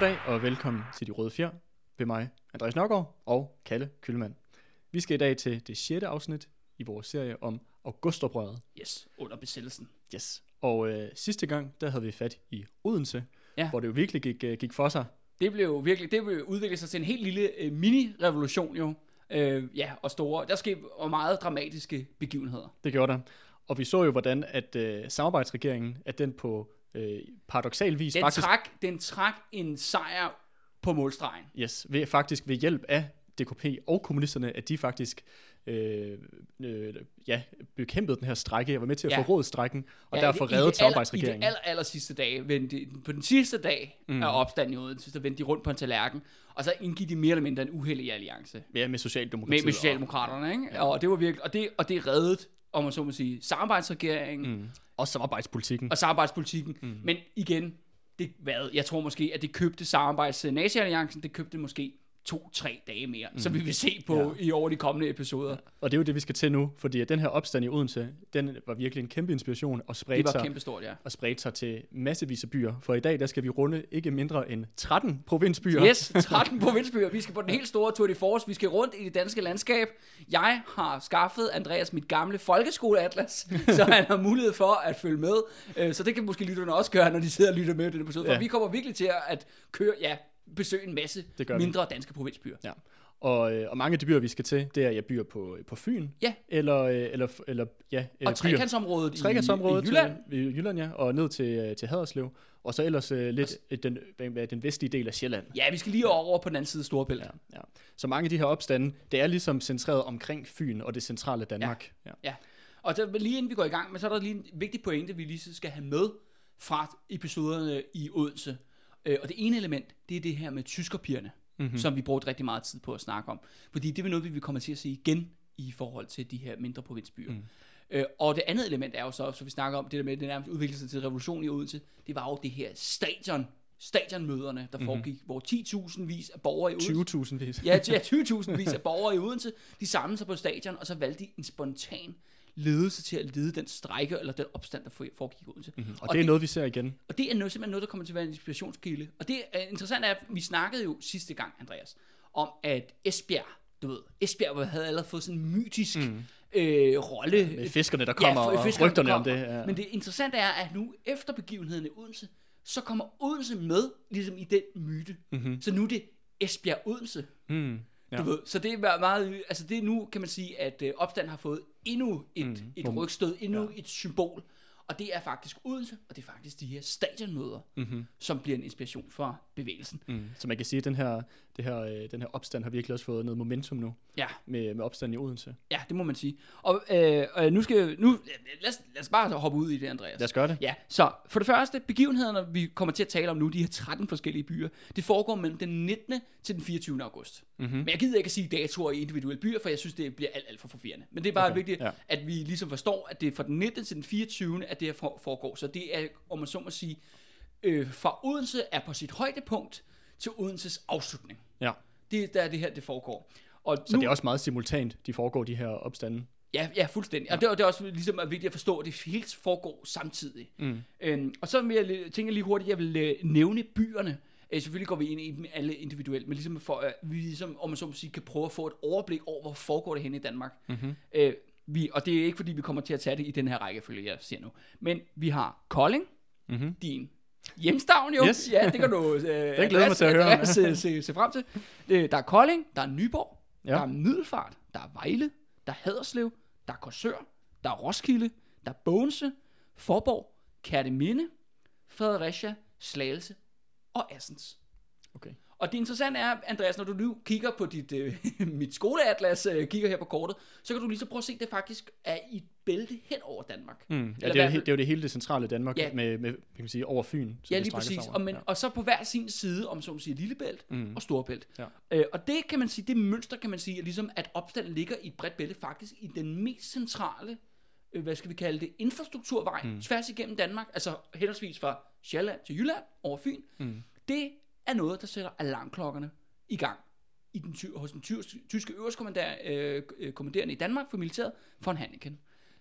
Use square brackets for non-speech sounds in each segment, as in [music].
Goddag og velkommen til De Røde Fjer ved mig, Andreas Nørgaard og Kalle Kølmand. Vi skal i dag til det sjette afsnit i vores serie om Augustoprøret. Yes, under besættelsen. Yes. Og øh, sidste gang, der havde vi fat i Odense, Ja. hvor det jo virkelig gik, øh, gik for sig. Det blev jo virkelig, det blev udviklet sig til en helt lille øh, mini-revolution jo. Øh, ja, og store. Der skete og meget dramatiske begivenheder. Det gjorde der. Og vi så jo, hvordan at øh, samarbejdsregeringen, at den på øh, paradoxal vis Den, faktisk, trak, den trak en sejr på målstregen. yes, ved, faktisk ved hjælp af DKP og kommunisterne, at de faktisk øh, øh, ja, bekæmpede den her strække. Jeg var med til at Ja. få rådet strækken, og Ja, derfor i det- i det aller- samarbejdsregeringen. I det aller, aller sidste dag, vendte, på den sidste dag mm. af opstanden i Odense, så vendte de rundt på en tallerken, og så indgik de mere eller mindre en uheldig alliance Ja, med Socialdemokratiet. med, med Socialdemokraterne, ikke? Ja. Og det var virkelig, og det, og det reddede, om man så må sige, samarbejdsregeringen, mm. Og samarbejdspolitikken. og samarbejdspolitikken. Mm. Men igen, det, hvad, jeg tror måske, at det købte samarbejds nazi-alliancen, det købte måske to-tre dage mere, mm. som vi vil se på ja. i over de kommende episoder. Og det er jo det, vi skal til nu, fordi at den her opstand i Odense, den var virkelig en kæmpe inspiration og Det spredte, var sig, kæmpestort, ja. og spredte sig til massevis af byer. For i dag, der skal vi runde ikke mindre end 13 provinsbyer. Yes, [laughs] 13 provinsbyer. Vi skal på den helt store Tour de Force. Vi skal rundt i det danske landskab. Jeg har skaffet Andreas mit gamle folkeskoleatlas, [laughs] så han har mulighed for at følge med. Øh, Så det kan måske lytterne også gøre, når de sidder og lytter med i den episode. For Ja. vi kommer virkelig til at køre, ja, besøge en masse Det gør vi. mindre danske provinsbyer. Ja. Og, øh, og mange af de byer, vi skal til, det er ja, byer på, på Fyn. Ja. Eller, øh, eller, eller ja, øh, Og trekantsområdet i, Trekantsområdet i Jylland. Til, i Jylland, ja, og ned til, til Haderslev. Og så ellers øh, lidt øh, den, den vestlige del af Sjælland. Ja, vi skal lige over på den anden side af Storebælt. Ja, ja. Så mange af de her opstande, det er ligesom centreret omkring Fyn og det centrale Danmark. Ja. Ja, og så lige inden vi går i gang, men så er der lige en vigtig pointe, vi lige skal have med fra episoderne i Odense. Øh, og det ene element, det er det her med tyskerpigerne, mm-hmm. som vi brugte rigtig meget tid på at snakke om. Fordi det er noget, vi vil komme til at se igen i forhold til de her mindre provinsbyer. Mm. Øh, og det andet element er jo så, så vi snakker om det der med, det nærmest udvikler sig til revolution i Odense, det var jo det her stadion, stadionmøderne, der foregik, mm-hmm. hvor 10.000 vis af borgere i Odense 20.000 vis. Ja, [laughs] ja 20.000 vis af borgere i Odense, de samlede sig på stadion, og så valgte de en spontan ledelse til at lede den strejke, eller den opstand, der foregik i Odense. Mm-hmm. Og, og det er noget, vi ser igen. og det er noget, simpelthen noget, der kommer til at være en inspirationskilde. Og det er interessant, er, at vi snakkede jo sidste gang, Andreas, om at Esbjerg, du ved, Esbjerg havde allerede fået sådan en mytisk mm. øh, rolle. Med fiskerne, der kommer, for- og fiskerne, der rygterne om kommer. det. Ja. Men det interessante er, at nu efter begivenheden i Odense, så kommer Odense med, ligesom i den myte. Mm-hmm. Så nu er det Esbjerg Odense. Mm. Ja. Du ved, så det er meget- altså det er nu, kan man sige, at øh, opstanden har fået endnu et, mm, et rygstød, endnu ja. et symbol, og det er faktisk Odense, og det er faktisk de her stadionmøder, mm-hmm. som bliver en inspiration for bevægelsen. Mm. Så man kan sige, at den her, det her, øh, den her opstand har virkelig også fået noget momentum nu Ja, med, med opstanden i Odense. ja, det må man sige. Og øh, øh, nu skal nu, lad, os, lad os bare hoppe ud i det, Andreas. Lad os gøre det. Ja, så for det første, begivenhederne, vi kommer til at tale om nu, de her 13 forskellige byer, det foregår mellem den 19. til den 24. august. Mm-hmm. Men jeg gider ikke at sige datoer i individuelle byer, for jeg synes, det bliver alt, alt for forvirrende. Men det er bare Okay, vigtigt, ja. at vi ligesom forstår, at det er fra den 19. til den 24. at det her for- foregår. Så det er, om man så må sige, øh, fra Odense er på sit højdepunkt til Odenses afslutning. Ja. Det er der, det her det foregår. Og Så det er også meget simultant, de foregår, de her opstande. Ja, ja fuldstændig. Ja. Og det, er- det er også ligesom er vigtigt at forstå, at det hele foregår samtidig. Mm. Øhm, og så vil jeg tænke lige hurtigt, jeg vil øh, nævne byerne. Øh, selvfølgelig går vi ind i dem alle individuelt, men ligesom for at vi ligesom, om man så må sige, kan prøve at få et overblik over, hvor foregår det henne i Danmark. Mm-hmm. Øh, vi, og det er ikke fordi, vi kommer til at tage det i den her rækkefølge, jeg siger nu. Men vi har Kolding, mm-hmm. din hjemstavn jo. Yes. Ja, det kan du øh, [laughs] glæder jeg mig til at høre. Andreas, se, se, se frem til. Øh, der er Kolding, der er Nyborg, ja. der er Middelfart, der er Vejle, der er Haderslev, der er Korsør, der er Roskilde, der er Bogense, Forborg, Kærteminde, Fredericia, Slagelse og Assens. Og det interessante er, Andreas, når du nu kigger på dit, øh, [laughs] mit skoleatlas, øh, kigger her på kortet, så kan du lige så prøve at se, at det faktisk er i et bælte hen over Danmark. Mm. Ja, Eller det, er, fald- det er jo det hele det centrale Danmark Ja. med, med kan man sige, over Fyn. Ja, lige præcis. over. Og, men, ja. og så på hver sin side, om så må sige, Lillebælt Mm. og Storbælt. Ja. Øh, og det kan man sige, det mønster kan man sige, er ligesom at opstanden ligger i et bredt bælte faktisk i den mest centrale, øh, hvad skal vi kalde det, infrastrukturvej, mm. tværs igennem Danmark, altså henholdsvis fra Sjælland til Jylland over Fyn. Mm. Det er noget, der sætter alarmklokkerne i gang i den ty- hos den ty- tyske øverstkommanderende øh, øh, i Danmark for militæret, von Hanneken.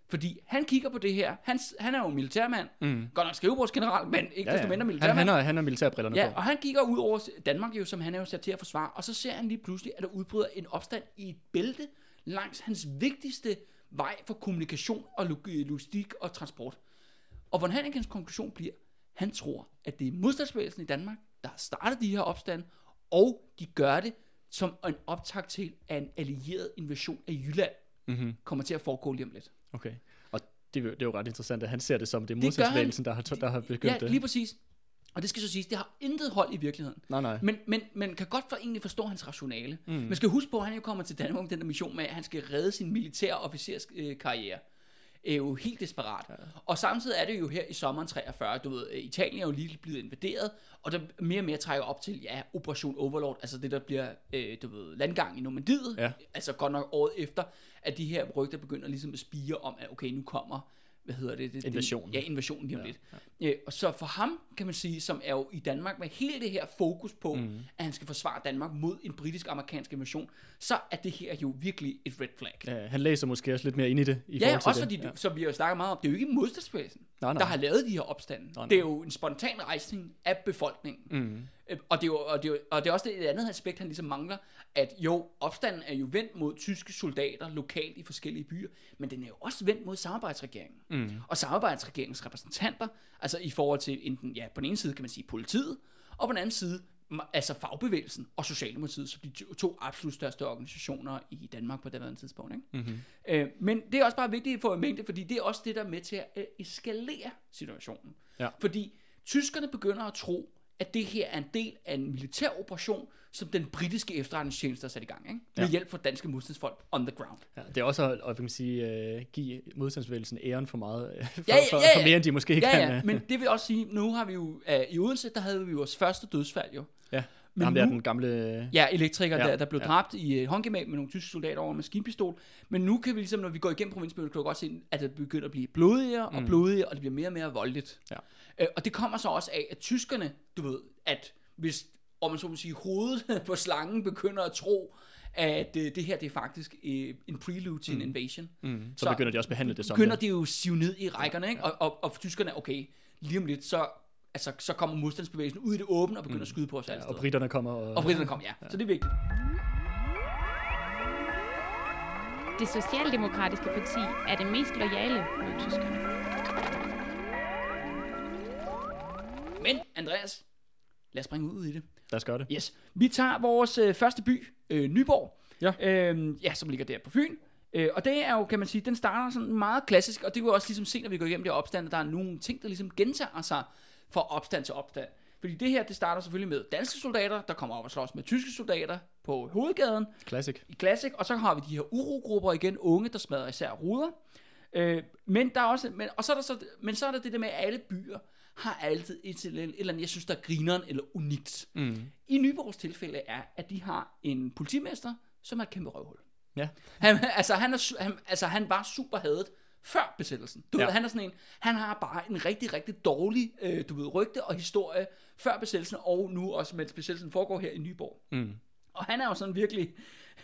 Fordi han kigger på det her. Han, han er jo militærmand. Mm. Godt nok skrivebordsgeneral, men ikke ja, desto mindre Han, militærmand. han, har, han har militærbrillerne Ja, på. og han kigger ud over Danmark jo, som han er jo sat til at forsvare, og så ser han lige pludselig, at der udbryder en opstand i et bælte langs hans vigtigste vej for kommunikation og log- logistik og transport. Og von Hannikens konklusion bliver, han tror, at det er modstandsbevægelsen i Danmark, der har startet de her opstand, og de gør det som en optakt til, at en allieret invasion af Jylland Mm-hmm. kommer til at foregå lige om lidt. Okay. Og det, er jo- det er jo ret interessant, at han ser det som det er modstandsbevægelsen, der har, der har begyndt Ja, det. lige præcis. Og det skal så siges, det har intet hold i virkeligheden. Nej, nej. Men, men man kan godt for egentlig forstå hans rationale. Mm. Man skal huske på, at han jo kommer til Danmark med den der mission med, at han skal redde sin militære officers øh, karriere. Er jo helt desperat. Ja. Og samtidig er det jo her i sommeren 43, du ved, øh, Italien er jo lige blevet invaderet, og der mere og mere trækker op til, ja, Operation Overlord, altså det der bliver, øh, du ved, landgang i Normandiet, Ja. altså godt nok året efter, at de her rygter begynder ligesom at spire om, at okay, nu kommer, hvad hedder det? det Invasionen. Ja, invasionen lige om Ja, lidt. Ja, og så for ham, kan man sige, som er jo i Danmark med hele det her fokus på, mm. at han skal forsvare Danmark mod en britisk-amerikansk invasion, så er det her jo virkelig et red flag. Ja, han læser måske også lidt mere ind i det. I ja også det. fordi, ja. som vi har snakket meget om, det er jo ikke modstandsbevægelsen, Nej, nej. der har lavet de her opstande. Nej, nej. Det er jo en spontan rejsning af befolkningen. Mm. Øh, Og det, er jo, og, det er jo, og det er også det et andet aspekt, han ligesom mangler, at jo, opstanden er jo vendt mod tyske soldater lokalt i forskellige byer, men den er jo også vendt mod samarbejdsregeringen. Mm. Og samarbejdsregeringens repræsentanter, altså i forhold til enten, ja, på den ene side kan man sige politiet, og på den anden side, altså fagbevægelsen og Socialdemokratiet, som de to- absolut største organisationer i Danmark på det andet tidspunkt. Ikke? Mm-hmm. Øh, men det er også bare vigtigt for en mængde, fordi det er også det, der er med til at øh, eskalere situationen. Ja. Fordi tyskerne begynder at tro, at det her er en del af en militær operation, som den britiske efterretningstjeneste har sat i gang, ikke? med Ja. hjælp fra danske modstandsfolk on the ground. Ja, det er også at, at kan sige, uh, give modstandsbevægelsen æren for meget, øh, for, Ja, ja, ja, ja. for mere end de måske Ja, kan. ja, øh. men det vil også sige, nu har vi jo, uh, i Odense, der havde vi vores første dødsfald jo. ja. Men Ham der, nu- den gamle... Ja, elektriker, ja, der, der blev ja. dræbt i et håndgemal med nogle tyske soldater over en maskinpistol. Men nu kan vi ligesom, når vi går igennem provinsbyen, kan vi godt se, at det begynder at blive blodigere og Mm. blodigere, og det bliver mere og mere voldeligt. Ja. Øh, og det kommer så også af, at tyskerne, du ved, at hvis, om man så må sige, hovedet [laughs] på slangen begynder at tro, at øh, det her det er faktisk øh, en prelude til en invasion. Mm. Så, Så begynder de også at behandle det som begynder det. det jo at sive ned i rækkerne, ikke? Og, og, og tyskerne, okay, lige om lidt, så, altså, så kommer modstandsbevægelsen ud i det åbne og begynder at skyde på os alle Ja, steder. og britterne kommer og... Og britterne kom, ja. Så det er vigtigt. Det socialdemokratiske parti er det mest lojale mod tyskerne. Andreas, lad os springe ud i det. Lad os gøre det. Yes. Vi tager vores øh, første by, øh, Nyborg, Ja. øh, ja, som ligger der på Fyn. Øh, og det er jo, kan man sige, den starter sådan meget klassisk, og det vil jo også ligesom se, når vi går igennem det opstand, at der er nogle ting, der ligesom gentager sig fra opstand til opstand. Fordi det her, det starter selvfølgelig med danske soldater, der kommer op og slås med tyske soldater på hovedgaden Classic. i Classic, og så har vi de her urogrupper igen, unge, der smadrer især ruder. Øh, men der er også, men, og så er der så, men så er der det der med, at alle byer har altid et, eller andet, jeg synes, der er grineren eller unikt. Mm. I Nyborgs tilfælde er, at de har en politimester, som er et kæmpe røvhul. Ja. Han, altså, han er, han, altså, han var super hadet før besættelsen. Du ja. ved, han er sådan en, han har bare en rigtig, rigtig dårlig, øh, du ved, rygte og historie før besættelsen, og nu også, mens besættelsen foregår her i Nyborg. Mm. Og han er jo sådan virkelig,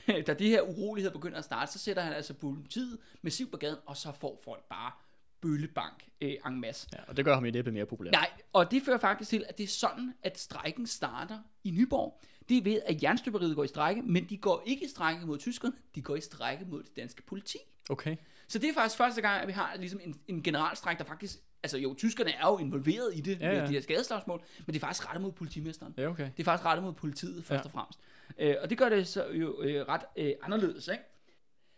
[laughs] da de her uroligheder begynder at starte, så sætter han altså politiet massivt på gaden, og så får folk bare bøllebank øh, en masse. Ja, og det gør ham i næppe mere populær. Nej, og det fører faktisk til, at det er sådan, at strejken starter i Nyborg. Det er ved, at jernstøberiet går i strejke, men de går ikke i strejke mod tyskerne, de går i strejke mod det danske politi. Okay. Så det er faktisk første gang, at vi har ligesom en, en generalstræk, der faktisk... Altså jo, tyskerne er jo involveret i det, Ja, ja, med de her skadeslagsmål, men det er faktisk rettet mod politimesteren. Ja, okay. Det er faktisk rettet mod politiet, først ja. og fremmest. Øh, og det gør det så jo øh, ret øh, anderledes, ikke?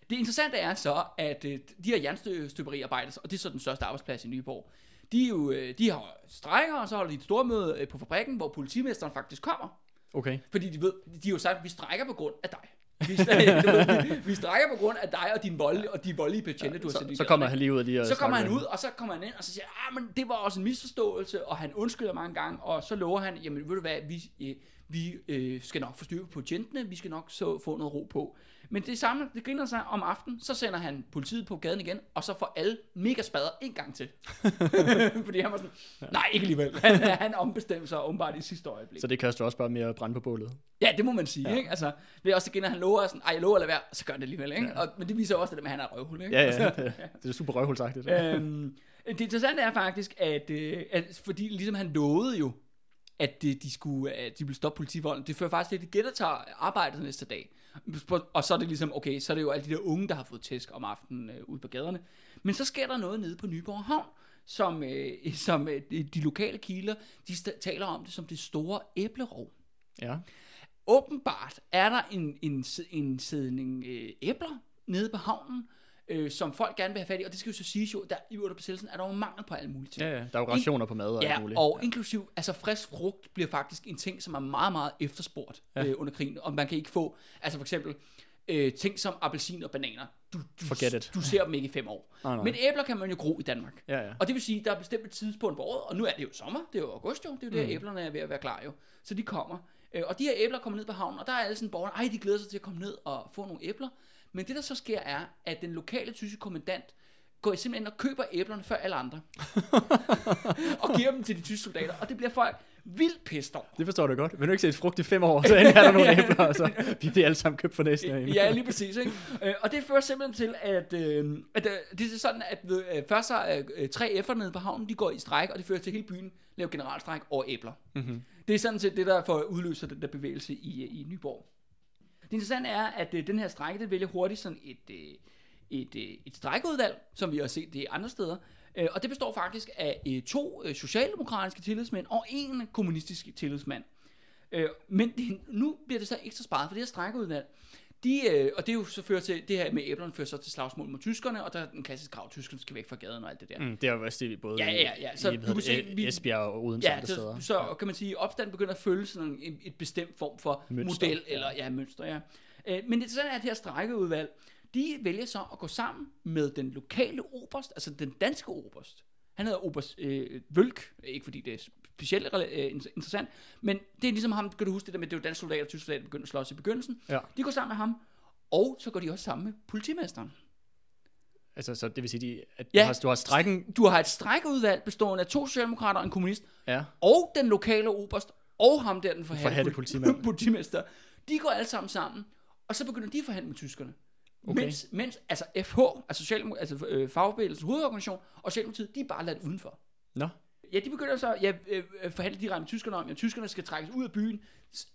Det interessante er så, at øh, de her jernstøberiarbejder, og det er så den største arbejdsplads i Nyborg, de, er jo, øh, de har strækker, og så holder de et stormøde øh, på fabrikken, hvor politimesteren faktisk kommer. Okay. Fordi de ved, de har jo sagt, at vi strækker på grund af dig. Vi, [laughs] ved, vi, strækker på grund af dig og din voldelige, og de voldelige betjente, du har sendt Så, så kommer han lige ud lige og så kommer han ud, og så kommer han ind, og så siger ah, men det var også en misforståelse, og han undskylder mange gange, og så lover han, jamen ved du hvad, vi, øh, vi øh, skal nok få styr på betjentene, vi skal nok så få noget ro på. Men det samme, det griner sig om aftenen, så sender han politiet på gaden igen, og så får alle mega spader en gang til. [laughs] Fordi han var sådan, nej, ikke alligevel. [laughs] Han, han ombestemte sig åbenbart i sidste øjeblik. Så det kaster også bare mere brand på bålet. Ja, det må man sige, ja. ikke? Altså, det er også igen, at han lover sådan, ej, jeg lover at lade være, så gør det alligevel, ikke? Ja. Og, men det viser også det at han er røvhul, ikke? Ja, ja. Altså, Det, [laughs] det er super røvhulsagtigt. øhm, det interessante er faktisk, at, øh, at fordi ligesom han lovede jo, at de, de skulle, at de ville stoppe politivolden, det fører faktisk til, at de genoptager arbejdet næste dag. Og så er det ligesom, okay, så er det jo alle de der unge, der har fået tæsk om aftenen øh, ude på gaderne. Men så sker der noget nede på Nyborg Havn, som, øh, [laughs] som øh, de, lokale kilder, de taler om det som det store æblerov. Ja. Åbenbart er der en, en, en sædning øh, æbler nede på havnen, øh, som folk gerne vil have fat i, og det skal jo så siges jo, der i under besættelsen er der jo mangel på alle mulige ting. Ja, ja. Der er jo rationer på mad og alt Ja, muligt. og inklusiv, altså frisk frugt bliver faktisk en ting, som er meget, meget efterspurgt Ja. ja. øh, under krigen, og man kan ikke få, altså for eksempel, øh, ting som appelsin og bananer, du, du, Forget it. du ser dem ikke i fem år. Nej, nej. Men æbler kan man jo gro i Danmark. Ja, ja. Og det vil sige, der er bestemt et tidspunkt på året, og nu er det jo sommer, det er jo august jo, det er jo der Mm. æblerne er ved at være klar jo. Så de kommer. Øh, Og de her æbler kommer ned på havnen, og der er alle sådan borgerne, ej, de glæder sig til at komme ned og få nogle æbler. Men det der så sker er, at den lokale tyske kommandant går simpelthen og køber æblerne før alle andre. [laughs] og giver dem til de tyske soldater, og det bliver folk vildt pissed over. Det forstår du godt. Men du har ikke set frugt i fem år, så endelig er der nogle [laughs] æbler, og så vi bliver alle sammen købt for næsten af. Ja, lige præcis. Ikke? Øh, og det fører simpelthen til, at, øh, at øh, det er sådan, at øh, først så øh, tre F'er nede på havnen, de går i stræk, og det fører til, hele byen laver generalstræk over æbler. Mm-hmm. Det er sådan set det, der får udløser den der bevægelse i, i Nyborg. Det interessante er, at øh, den her strække, den vælger hurtigt sådan et, øh, et, øh, et strækkeudvalg, som vi har set det andre steder. Øh, og det består faktisk af øh, to øh, socialdemokratiske tillidsmænd og en kommunistisk tillidsmand. Øh, men det, nu bliver det så ekstra sparet, for det her strækkeudvalg, de, øh, og det er jo så fører til, det her med æblerne fører så til slagsmål mod tyskerne, og der er den klassiske krav, tyskerne skal væk fra gaden og alt det der. Mm, det er jo også det, både Ja, ja, ja. Så i du kan se, vi- Esbjerg og Odense Ja, så, steder. så kan man sige, at opstanden begynder at følge sådan en, et bestemt form for Mønster, model, ja. eller ja, mønster, ja. Øh, Men det sådan er, at det her strækkeudvalg, de vælger så at gå sammen med den lokale oberst, altså den danske oberst. Han hedder Oberst øh, Vølk, ikke fordi det er specielt øh, inter- interessant, men det er ligesom ham, kan du huske det der med, det jo danske soldater og tyske soldater, der begynder at slås i begyndelsen. Ja. De går sammen med ham, og så går de også sammen med politimesteren. Altså, så det vil sige, de, at Ja. du, har, du har strækken... Du har et strækkeudvalg bestående af to socialdemokrater og en kommunist, Ja. og den lokale oberst, og ham der, den Forhatte [laughs] politimester, de går alle sammen sammen, og så begynder de at forhandle med tyskerne. Okay. Mens, mens altså FH, altså, Socialdemok- altså øh, fagbevægelsens hovedorganisation, og Socialdemokratiet, de er bare ladt udenfor. Nå, Ja, de begynder så ja, øh, øh, forhandle direkte med tyskerne om, at tyskerne skal trækkes ud af byen,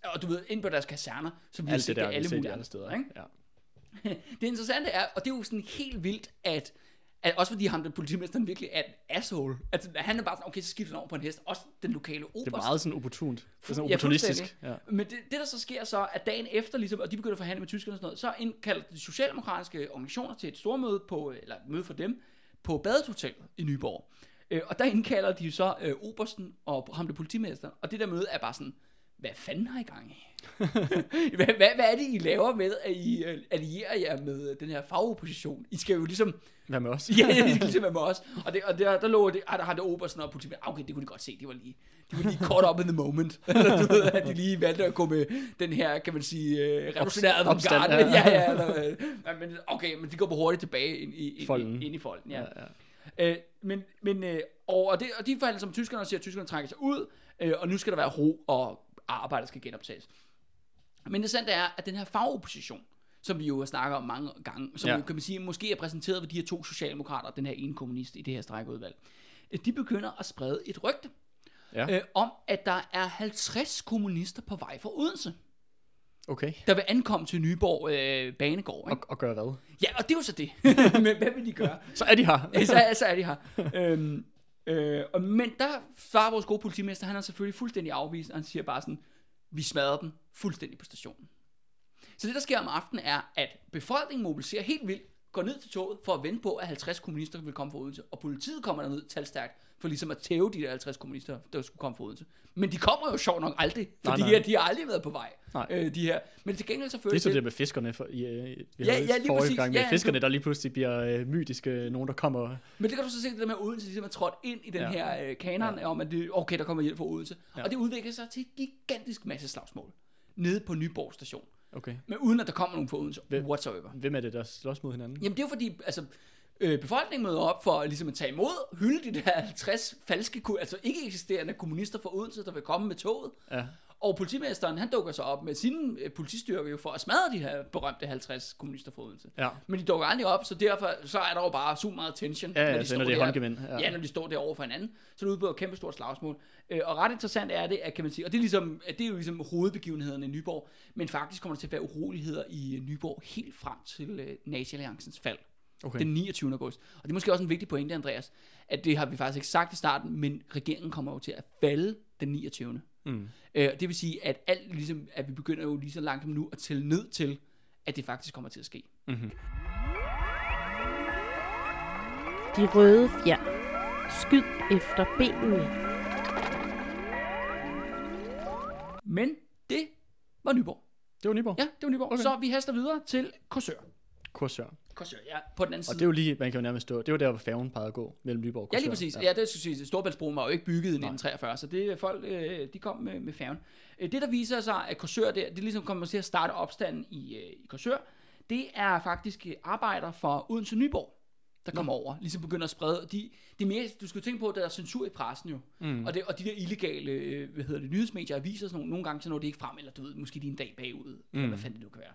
og du ved, ind på deres kaserner, som vi har set der, alle mulige andre steder. Ikke? Ja. [laughs] Det interessante er, og det er jo sådan helt vildt, at, at også fordi ham, den politimesteren virkelig er en asshole. At han er bare sådan, okay, så skifter han over på en hest. Også den lokale oberst. Det er meget sådan opportunt. Det er sådan Ja, opportunistisk. Ja. Men det, det, der så sker så, at dagen efter, ligesom, og de begynder at forhandle med tyskerne og sådan noget, så indkalder de socialdemokratiske organisationer til et stormøde, på, eller møde for dem, på Badet i Nyborg. Øh, og der indkalder de så øh, Obersten og ham det politimester, og det der møde er bare sådan, hvad fanden har I gang i? [laughs] hvad, hvad, hvad er det, I laver med, at I øh, allierer jer med den her fagopposition? I skal jo ligesom Hvad med os? [laughs] ja, det skal ligesom være med os. Og, det, og der, der lå det, ah, der har det Obersten og politimand. Ah, Okay, det kunne de godt se. Det var lige, de var lige caught up in the moment. Eller, [laughs] du ved, at de lige valgte at gå med den her, kan man sige, uh, revolutionære opstand, avantgarde. ja. Ja, ja. Eller, øh, ja, men, okay, men de går på hurtigt tilbage ind i, ind, Folden. ind, ind i folden. Ja. Ja, ja. Øh, men, men, øh, og, og, det, og de forhandler som tyskerne og siger, at tyskerne trækker sig ud, øh, og nu skal der være ro, og arbejdet skal genoptages. Men det sandt er, at den her fagopposition, som vi jo har snakket om mange gange, som Ja. jo, kan man sige, måske er præsenteret ved de her to socialdemokrater, og den her ene kommunist i det her strækkeudvalg, øh, de begynder at sprede et rygte Ja. øh, om, at der er 50 kommunister på vej fra Odense, Okay. der vil ankomme til Nyborg øh, Banegård. Ikke? Og, og gøre hvad? Ja, og det er jo så det. [laughs] [laughs] Men hvad vil de gøre? Så er de her. [laughs] Så, så er de her. øhm, øh, og, men der svarer vores gode politimester, han er selvfølgelig fuldstændig afvist, og han siger bare sådan, vi smadrer dem fuldstændig på stationen. Så det, der sker om aftenen, er, at befolkningen mobiliserer helt vildt, går ned til toget for at vente på, at 50 kommunister vil komme fra Odense. Og politiet kommer derned talstærkt for ligesom at tæve de der 50 kommunister, der skulle komme fra Odense. Men de kommer jo sjovt nok aldrig, fordi Nej, nej, nej. de har aldrig været på vej. Nej. Øh, de her. Men til gengæld så Det føles er så det med fiskerne, for, i, øh, vi Ja, ja, lige præcis. gang med Ja, fiskerne, der lige pludselig bliver øh, mytiske, nogen der kommer... Men det kan du så se, det der med Odense ligesom er trådt ind i den Ja. her øh, kanon, ja. om at det, okay, der kommer hjælp fra Odense. Ja. Og det udvikler sig til et gigantisk masse slagsmål nede på Nyborg station. Okay. Men uden at der kommer nogen fra Odense Hvem- whatsoever. Hvem er det, der slås mod hinanden? Jamen det er jo fordi, altså, øh, befolkningen møder op for ligesom at tage imod, hylde de der 50 falske, altså ikke eksisterende kommunister fra Odense, der vil komme med toget. Ja. Og politimesteren, han dukker så op med sine øh, politistyrker jo for at smadre de her berømte 50 kommunister fra Odense. Ja. Men de dukker aldrig op, så derfor så er der jo bare super meget tension. Ja, ja, de så står når det er håndgemænd. Ja. Ja, når de står der over for hinanden. Så er det på et kæmpe stort slagsmål. Øh, og ret interessant er det, at, kan man sige, og det er, ligesom, det er jo ligesom hovedbegivenhederne i Nyborg, men faktisk kommer der til at være uroligheder i øh, Nyborg helt frem til øh, Nazi-alliancens fald. Okay. Den 29. august. Og det er måske også en vigtig pointe, Andreas, at det har vi faktisk ikke sagt i starten, men regeringen kommer jo til at falde den 29. Mm. Øh, det vil sige, at, alt, ligesom, at vi begynder jo lige så langt nu at tælle ned til, at det faktisk kommer til at ske. Mm-hmm. De røde fjer. Skyd efter benene. Men det var Nyborg. Det var Nyborg. Ja, det var Nyborg. Okay. Okay. Så vi haster videre til Korsør. Korsør. Korsør, ja, på den anden Og side. det er jo lige, man kan jo nærmest stå, det var der, hvor færgen pegede at gå mellem Nyborg og Ja, Korsør. lige præcis. Ja, det skal sige, Storbæltsbroen var jo ikke bygget i 1943, så det folk, øh, de kom med, med færgen. Øh, Det, der viser sig, at Korsør, der, det ligesom kommer til at starte opstanden i, øh, i Korsør, det er faktisk øh, arbejder for Odense Nyborg, der kommer over, ligesom begynder at sprede. De, de mere, du skal tænke på, at der er censur i pressen jo, mm. og, det, og de der illegale, hvad hedder det, nyhedsmedier, aviser sådan nogle, nogle gange, så når det ikke frem, eller du ved, måske de en dag bagud, mm. eller hvad fanden det nu kan være.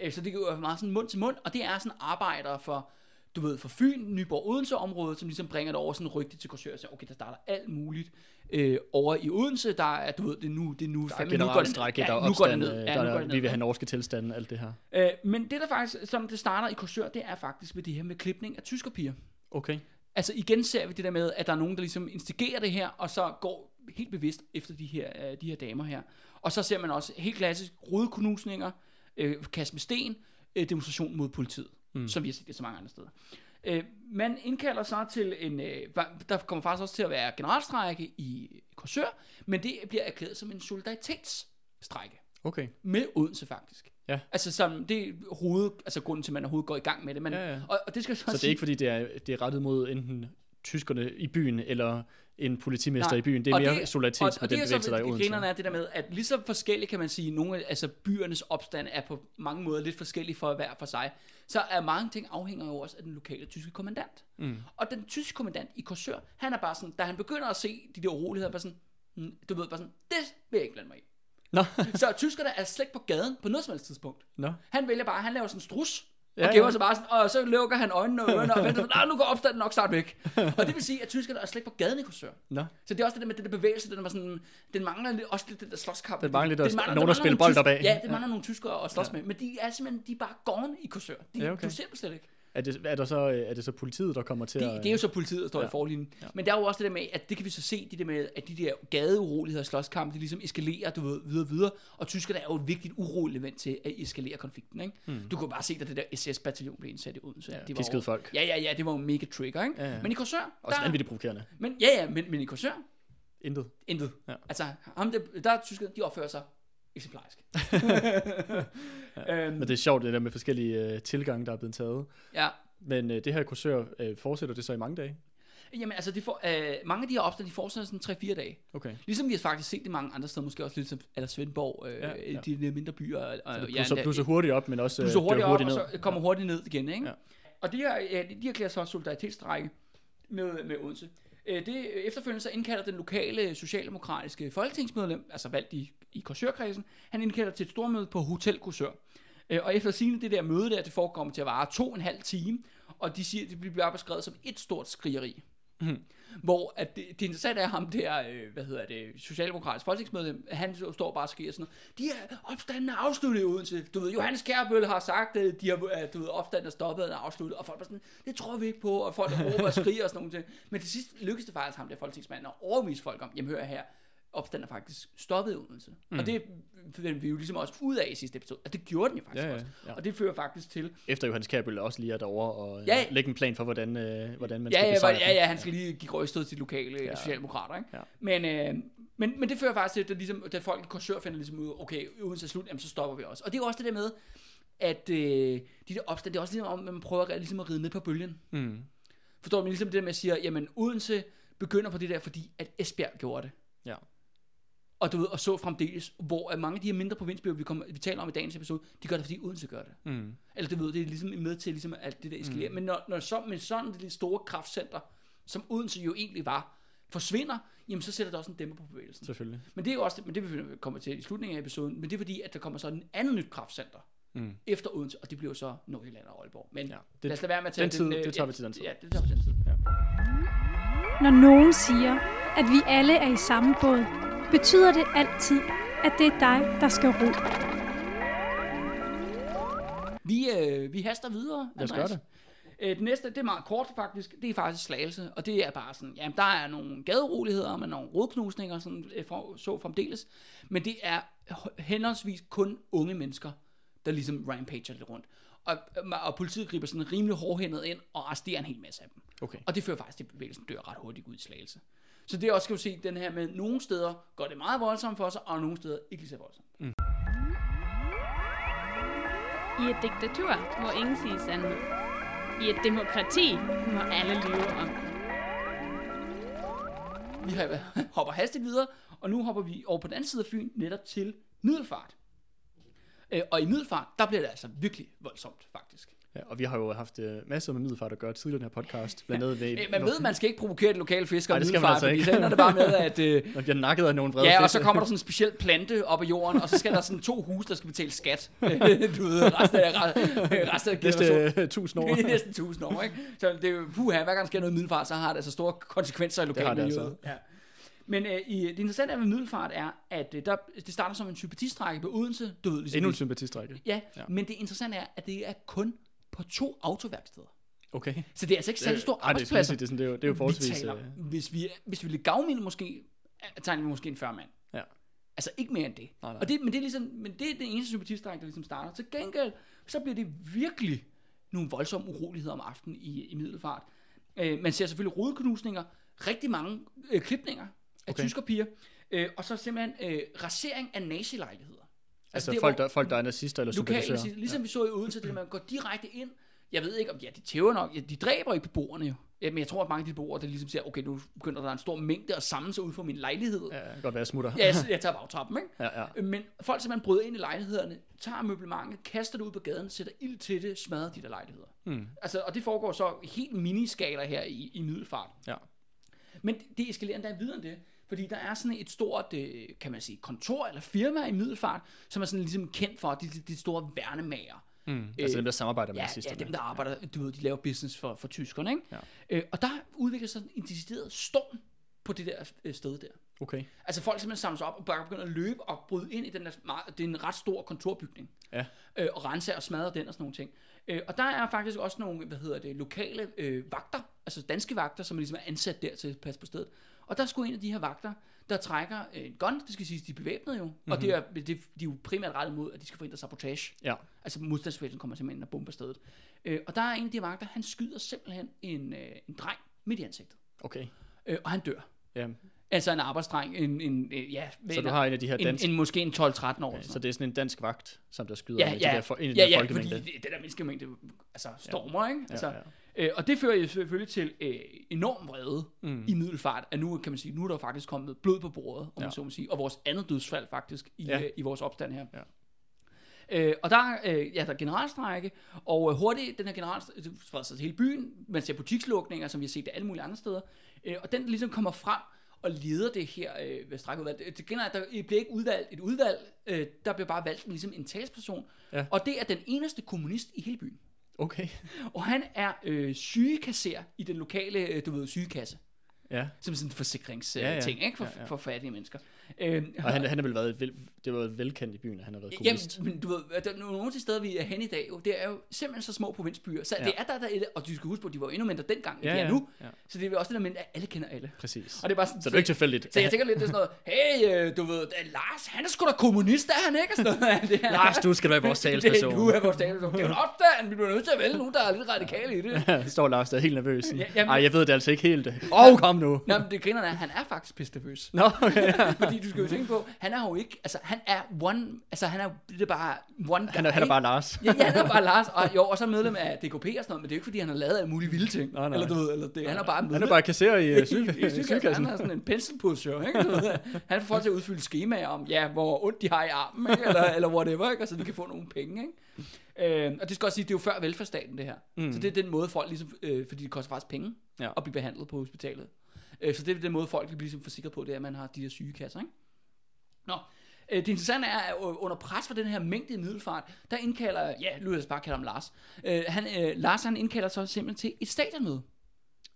Øh, Så det være meget sådan mund til mund, og det er sådan arbejder for, du ved, for Fyn, Nyborg, Odense området, som ligesom bringer det over sådan rygte til Korsør, og siger, okay, der starter alt muligt øh, over i Odense, der er, du ved, det er nu, det er nu, Der er fandme, nu går det, generalstrække, der er nu går det ned, øh, ja, der nu går er, det vi ned. vil have norske tilstande, alt det her. Øh, men det der faktisk, som det starter i Korsør, det er faktisk ved det her med klipning af tyskerpiger. Okay. Altså igen ser vi det der med, at der er nogen, der ligesom instigerer det her, og så går helt bevidst efter de her, øh, de her damer her. Og så ser man også helt klassisk rodeknusninger, øh, kast med sten, øh, demonstration mod politiet, mm. som vi har set det så mange andre steder. Øh, man indkalder så til en, øh, der kommer faktisk også til at være generalstrække i Korsør, men det bliver erklæret som en solidaritetsstrække Okay. med Odense faktisk. Ja. Altså som, det hoved, altså grunden til, at man overhovedet går i gang med det. Men, Ja, ja. Og, og det skal så, Så det er ikke fordi, det er, det er rettet mod enten tyskerne i byen, eller en politimester i byen. Det er og mere og, med og den det bevægelse, der er i Odense. grinerne er det der med, at lige så forskellige kan man sige, nogle af altså byernes opstand er på mange måder lidt forskellige for hver for sig, så er mange ting afhænger jo også af den lokale tyske kommandant. Mm. Og den tyske kommandant i Korsør, han er bare sådan, da han begynder at se de der uroligheder, bare sådan, mm, du ved bare sådan, det vil jeg ikke blande mig i. Nå, Så tyskerne er slet ikke på gaden på noget som helst tidspunkt. nå. Han vælger bare, han laver sådan en strus, og Ja, ja, gemmer ja. sig bare sådan, og så lukker han øjnene og ørerne og venter, nej, nu går opstanden nok snart væk. og det vil sige, at tyskerne er slet ikke på gaden i Korsør. Nå. Så det er også det der med den der bevægelse, den, var sådan, den mangler lidt, også lidt den der slåskamp. Den mangler lidt Den mangler- nogen, der spiller bold opad. Ja, det Ja. mangler nogle tyskere at slås ja. med, men de er simpelthen, de er bare gone i Korsør. De, Ja, okay. Du ser dem slet ikke. Er det, er, der så, er det så politiet, der kommer til Det, at... det er jo så politiet, der står ja. I forlinjen. Ja. Men der er jo også det der med, at det kan vi så se, det der med, at de der gadeuroligheder og slåskampe, de ligesom eskalerer, du ved, videre og videre. Og tyskerne er jo et vigtigt uroligt element til at eskalere konflikten, ikke? Mm. Du kunne bare se, at det der SS-bataljon blev indsat i Odense. Ja, det de var jo- folk. Ja, ja, ja, det var jo mega trigger, ikke? Ja, ja. Men i Korsør, Også der, vanvittigt provokerende. men, ja, ja, men, men i Korsør, Intet. intet. Ja. Altså, ham der, der er tyskerne, de opfører sig eksemplarisk. [laughs] [laughs] øhm, Men det er sjovt, det der med forskellige øh, tilgange, der er blevet taget. ja, Men øh, det her kursør øh, fortsætter det så i mange dage? Jamen altså, de får, øh, mange af de her opstand, de fortsætter sådan 3-4 dage. Okay. Ligesom vi har faktisk set det mange andre steder, måske også lidt som eller Svendborg, øh, Ja, ja, ja. de der mindre byer. Og, og, Så det ja, blusser, endda- blusser hurtigt op, men også øh, blusser hurtigt op, hurtigt ned. og så kommer hurtigt ned igen, ikke? Ja. Ja. Og de her, ja, de, erklærer så solidaritetsstrække med, med Odense. Øh, det, øh, efterfølgende så indkalder den lokale socialdemokratiske folketingsmedlem, altså valgt i, i Korsørkredsen, han indkalder til et stormøde på Hotel Korsør. Øh, og efter sigende det der møde der, det forekommer til at vare to og en halv time, og de siger, det bliver beskrevet som et stort skrigeri. Mm. Hvor at det, det interessante er ham der, øh, hvad hedder det, socialdemokratisk folketingsmedlem, han så står bare og sker sådan noget, de er opstanden er afsluttet i Odense. Du ved, Johannes Kærbøl har sagt, at de har, at, du ved, opstanden er stoppet og afsluttet, og folk er sådan, det tror vi ikke på, og folk der råber og skriger og sådan nogle ting. Men til sidst lykkedes det faktisk ham der folketingsmanden at overvise folk om, jamen hør her, opstand er faktisk stoppet i Odense. Mm. Og det fandt vi jo ligesom også ud af i sidste episode, at det gjorde den jo faktisk Ja, ja, også. ja. Og det fører faktisk til, Efter Johannes Kjærbøl også lige er derovre og Ja. ja. lægge en plan for, hvordan, øh, hvordan man ja, skal ja, besejre ja, ja, han skal lige give røgstød til de lokale ja. Socialdemokrater, ikke? Ja. Men, øh, men, men det fører faktisk til, at, det ligesom, da folk i Korsør finder ligesom ud, okay, Odense er slut, jamen så stopper vi også. Og det er jo også det der med, at øh, de der opstand, det er også ligesom om, at man prøver at, ligesom at ride med på bølgen. Mm. Forstår men ligesom det der med at sige, jamen Odense begynder på det der, fordi at Esbjerg gjorde det. Ja. Og du ved, og så fremdeles, hvor at mange af de her mindre provinsbyer, vi, kommer, vi taler om i dagens episode, de gør det, fordi Odense gør det. Mm. Eller du ved, det er ligesom med til ligesom alt det der eskalerer. Mm. Men når, når så, med sådan det store kraftcenter, som Odense jo egentlig var, forsvinder, jamen så sætter det også en dæmper på bevægelsen. Selvfølgelig. Men det er jo også, men det vil vi komme til i slutningen af episoden, men det er fordi, at der kommer så en anden nyt kraftcenter Mm. efter Odense, og det bliver jo så Nordjylland og Aalborg. Men Ja, det- lad os lade være med at tage den tid, øh, det tager ja, vi til den tid. Ja, det tager vi til den tid. Ja. Når nogen siger, at vi alle er i samme båd, betyder det altid, at det er dig, der skal ro. Vi, øh, vi haster videre, Lad os gøre Øh, det næste, det er meget kort faktisk, det er faktisk slagelse, og det er bare sådan, jamen der er nogle gaderoligheder med nogle rodknusninger, sådan, øh, for, så fremdeles, men det er henholdsvis kun unge mennesker, der ligesom rampager lidt rundt. Og, og politiet griber sådan rimelig hårdhændet ind og arresterer en hel masse af dem. Okay. Og det fører faktisk til, at bevægelsen dør ret hurtigt ud i slagelse. Så det er også, skal du se, den her med, nogle steder går det meget voldsomt for sig, og nogle steder ikke lige så voldsomt. I et diktatur må ingen sige sandhed. I et demokrati må alle lyve om. Vi har, [laughs] hopper hastigt videre, og nu hopper vi over på den anden side af Fyn, netop til Middelfart. Øh, og i Middelfart, der bliver det altså virkelig voldsomt, faktisk. Ja, og vi har jo haft øh, masser med middelfart at gøre tidligere i den her podcast. Blandt andet ved, man ved, man skal ikke provokere de lokale fiskere Nej, i det skal man altså ikke. så ender det bare med, at... Øh, [laughs] Man bliver nakket af nogle vrede ja, og så kommer der sådan en speciel plante op af jorden, og så skal der sådan to huse, der skal betale skat. [laughs] du ved, resten af, resten af Næste øh, tusind år. [laughs] Næsten 1000 år, ikke? Så det er jo, puha, hver gang der sker noget i Middelfart, så har det altså store konsekvenser i har det lokalmiljøet. Ja. Men øh, i, det interessante ved Middelfart er, at øh, der, det starter som en sympatistrække på Odense. Du ved, ligesom Endnu en sympatistrække. Ja. ja, men det interessante er, at det er kun på to autoværksteder. Okay. Så det er altså ikke særlig det er, arbejdspladser. det, er, det, er jo, det er jo vi forholdsvis... taler, øh, hvis, vi, hvis vi vil gavmilde måske, øh, tegner vi måske en 40 mand. Ja. Altså ikke mere end det. Nej, nej. Og det men, det er ligesom, men det er den eneste sympatistrække, der ligesom starter. Til gengæld, så bliver det virkelig nogle voldsomme uroligheder om aftenen i, i Middelfart. Øh, man ser selvfølgelig rodeknusninger, rigtig mange øh, klipninger af okay. tyskerpiger, øh, og så simpelthen øh, rasering af nazilejligheder. Altså der, folk, der, folk, der er nazister eller lokale, ligesom vi så i Odense, det man går direkte ind. Jeg ved ikke, om ja, de tæver nok, ja, de dræber ikke beboerne jo. Ja, men jeg tror, at mange af de beboere, der ligesom siger, okay, nu begynder der en stor mængde at samle sig ud for min lejlighed. Ja, Ja, det kan godt være, jeg smutter. jeg, [laughs] jeg tager bagtrappen, ikke? ja, ja. Men folk simpelthen bryder ind i lejlighederne, tager møblementet, kaster det ud på gaden, sætter ild til det, smadrer de der lejligheder. Hmm. Altså, og det foregår så helt miniskaler her i, i middelfart. Ja. Men det eskalerer endda videre end det, fordi der er sådan et stort, øh, kan man sige, kontor eller firma i middelfart, som er sådan ligesom kendt for, de, de, store værnemager. Mm. Altså dem, der samarbejder med Ja, nazisterne. ja, dem der arbejder, du ved, de laver business for, for tyskerne, ikke? Ja. Øh, og der udvikler sig en decideret storm på det der øh, sted der. Okay. Altså folk simpelthen samler sig op og bare begynder at løbe og bryde ind i den der, det er en ret stor kontorbygning. Ja. Øh, og rense og smadre den og sådan nogle ting. Øh, og der er faktisk også nogle, hvad hedder det, lokale øh, vagter, altså danske vagter, som er ligesom er ansat der til at passe på stedet. Og der skulle en af de her vagter, der trækker en gun, det skal sige, de er bevæbnet jo, mm-hmm. og det er, det, de er jo primært rettet mod, at de skal forhindre sabotage. Ja. Altså modstandsbevægelsen kommer simpelthen ind og bomber stedet. Øh, og der er en af de vagter, han skyder simpelthen en, øh, en dreng midt i ansigtet. Okay. Øh, og han dør. Ja. Altså en arbejdsdreng, en, en, øh, ja, Så du har en af de her en, danske... en, måske en 12-13 år. Eller så det er sådan en dansk vagt, som der skyder Ja, ja. de der for, ind i ja, den der ja, fordi folkemængde. det, det der menneskemængde, altså stormer, ikke? Altså, Ja, ja. Øh, og det fører jo selvfølgelig til øh, enorm vrede Mm. i middelfart, at nu kan man sige, nu er der faktisk kommet blod på bordet, om Ja. man så må sige, og vores andet dødsfald faktisk i, Ja. øh, i vores opstand her. Ja. Øh, og der, øh, ja, der er generalstrække, og øh, hurtigt, den her generalstrække, til hele byen, man ser butikslukninger, som vi har set det alle mulige andre steder, øh, og den ligesom kommer frem og leder det her øh, ved strækkeudvalg. Det, det generelt, der bliver ikke udvalgt et udvalg, øh, der bliver bare valgt ligesom en talsperson, Ja. og det er den eneste kommunist i hele byen. Okay. [laughs] Og han er øh, sygekasser i den lokale, øh, du ved, sygekasse. Ja, Som sådan en forsikringsting, Ja, ja. ting, ikke? For, Ja, ja. for fattige mennesker. Øhm, og han, han har vel været, vel, det var velkendt i byen, at han har været kommunist. Jamen, men du ved, der, nogle af de steder, vi er hen i dag, jo, det er jo simpelthen så små provinsbyer. Så Ja. ja. det er der, der er, og du skal huske på, at de var endnu mindre dengang, end Ja, de er ja, nu. ja. Så det er jo også det der med, at alle kender alle. Præcis. Og det er bare sådan, Så det er ikke tilfældigt. så jeg tænker lidt, det er sådan noget, hey, øh, du ved, Lars, han er sgu da kommunist, er han ikke? Sådan noget. Det er, Lars, du skal være vores [laughs] talsperson. du er vores talsperson. Det er en opstand, vi bliver nødt til at vælge nogen, der er lidt radikale i det. [laughs] Ja, står Lars der er helt nervøs. Ja, Ja, jamen- Ej, jeg ved det altså ikke helt. Åh, oh, kom nu. Nå, men det griner er, han er faktisk pissnervøs. Nå, okay. [laughs] Fordi du skal jo tænke på, han er jo ikke, altså han er one, altså han er, det er bare one guy. Han er, han er bare Lars. Ja, ja, han er bare [laughs] Lars, og jo, og så medlem af DKP og sådan noget, men det er jo ikke, fordi han har lavet alle mulige vilde ting. Nej, nej. Eller du ved, eller det, han er bare medlem. Han er bare kasserer i, i, øh, syg, i, i sygekassen. Han er sådan en pencilpusher, ikke? Du ved, han får folk til at udfylde skemaer om, ja, hvor ondt de har i armen, ikke? Eller, eller whatever, ikke? Og så de kan få nogle penge, ikke? Øh, og det skal også sige, det er jo før velfærdsstaten, det her. Mm. Så det er den måde, folk ligesom, øh, fordi det koster faktisk penge Ja. at blive behandlet på hospitalet. Øh, så det er den måde, folk bliver ligesom forsikret på, det er, at man har de her sygekasser, ikke? Nå, øh, det interessante er, at under pres for den her mængde i middelfart, der indkalder, ja, lad os bare kalde ham Lars. Øh, han, øh, Lars han indkalder så simpelthen til et stadionmøde.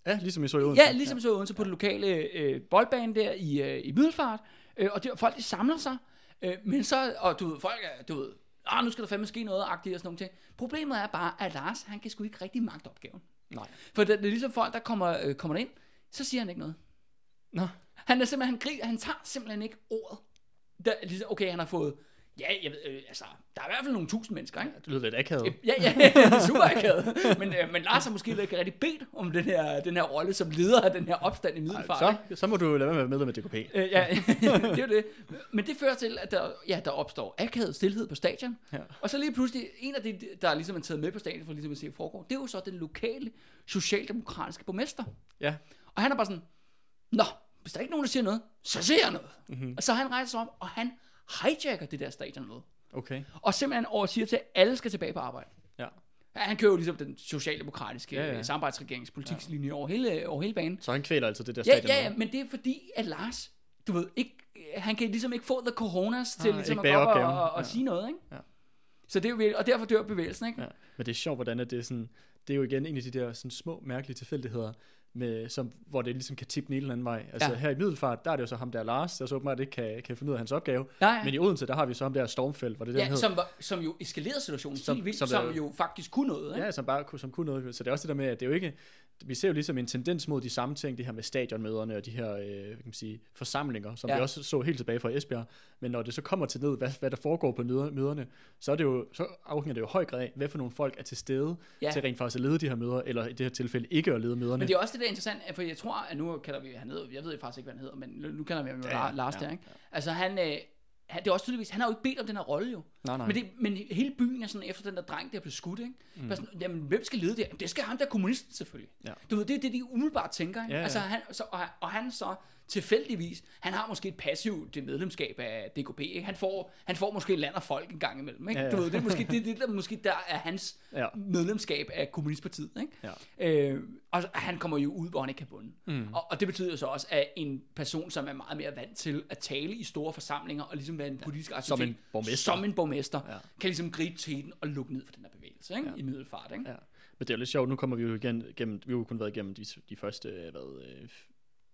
Ja, ligesom I så i Odense. Ja, ligesom så Odense på det lokale øh, boldbane der i, øh, i Middelfart. Øh, og det, folk de samler sig. Øh, men så, og du ved, folk er, du ved, ah, nu skal der fandme ske noget agtigt og sådan nogle ting. Problemet er bare, at Lars, han kan sgu ikke rigtig magte opgaven. Nej. For det, det er ligesom folk, der kommer, øh, kommer ind, så siger han ikke noget. Nå. Han er simpelthen, han, griber, han tager simpelthen ikke ordet. Der, ligesom, okay, han har fået, ja, jeg ved, øh, altså, der er i hvert fald nogle tusind mennesker, ikke? Det lyder lidt akavet. Ja, ja, [laughs] super akavet. Men, øh, men Lars har måske ikke rigtig bedt om den her, den her rolle som leder af den her opstand i Middelfart. ikke? Så, så må du lade være med at være medlem af DKP. Øh, ja, [laughs] det er det. Men det fører til, at der, ja, der opstår akavet stillhed på stadion. Ja. Og så lige pludselig, en af de, der ligesom er taget med på stadion for ligesom at se, hvad foregår, det er jo så den lokale socialdemokratiske borgmester. Ja. Og han er bare sådan, Nå, hvis der ikke er nogen, der siger noget, så siger jeg noget. Mm-hmm. Og så han rejser sig op, og han hijacker det der stadionmøde. Okay. Og simpelthen over siger til, at alle skal tilbage på arbejde. Ja. Ja, han kører jo ligesom den socialdemokratiske Ja, ja, samarbejdsregeringspolitikslinje ja. over, hele, over hele banen. Så han kvæler altså det der stadion. ja, ja, men det er fordi, at Lars, du ved, ikke, han kan ligesom ikke få the coronas til Ah, ligesom ikke at gå op opgaven. og, og Ja. sige noget, ikke? Ja. Så det er jo, og derfor dør bevægelsen, ikke? Ja. Men det er sjovt, hvordan at det er sådan, det er jo igen en af de der sådan små, mærkelige tilfældigheder, med, som, hvor det ligesom kan tippe den ene eller anden vej. Altså Ja. ja. her i Middelfart, der er det jo så ham der Lars, der så åbenbart ikke kan, kan finde ud af hans opgave. Nej, Men i Odense, der har vi så ham der Stormfeld, hvor det ja, som, var, som jo eskalerede situationen Som- som, vildt, som som, er- jo faktisk kunne noget, ikke? Ja, som bare som kunne noget. Så det er også det der med, at det er jo ikke... Vi ser jo ligesom en tendens mod de samme ting, det her med stadionmøderne og de her øh, hvad kan man sige, forsamlinger, som Ja. vi også så helt tilbage fra Esbjerg. Men når det så kommer til ned, hvad, hvad der foregår på møder- møderne, så, er det jo, så afhænger det jo høj grad af, hvad for nogle folk er til stede Ja. til rent faktisk at lede de her møder, eller i det her tilfælde ikke at lede møderne. Men det er også det, der er interessant, for jeg tror, at nu kalder vi ham ned, jeg ved faktisk ikke, hvad han hedder, men nu kalder vi ham jo Ja, Lars ja, der, ikke? Altså han, øh, han, det er også tydeligvis, han har jo ikke bedt om den her rolle jo. Nej, nej. Men, det, men hele byen er sådan, efter den der dreng, der blev skudt, ikke? Mm. Sådan, jamen, hvem skal lede det? Jamen, det skal ham, der er kommunisten selvfølgelig. Ja. Du ved, det er det, de umiddelbart tænker, ikke? Ja, ja. Altså, han, så, og, og han så tilfældigvis, han har måske et passivt medlemskab af DKP, ikke? Han får, han får måske land og folk en gang imellem, ikke? Ja, ja. Du ved, det er måske det, det der, måske der er hans Ja. medlemskab af Kommunistpartiet, ikke? Ja. Øh, og han kommer jo ud, hvor han ikke kan bunde. Mm. Og, og det betyder så også, at en person, som er meget mere vant til at tale i store forsamlinger, og ligesom være en politisk Som aktivitet, en borgmester. som en borgmester Ja. kan ligesom gribe til den og lukke ned for den her bevægelse ikke? Ja. i middelfart. Ikke? Ja. Men det er jo lidt sjovt, nu kommer vi jo igen gennem, vi har jo kun været igennem de, de første, hvad, øh,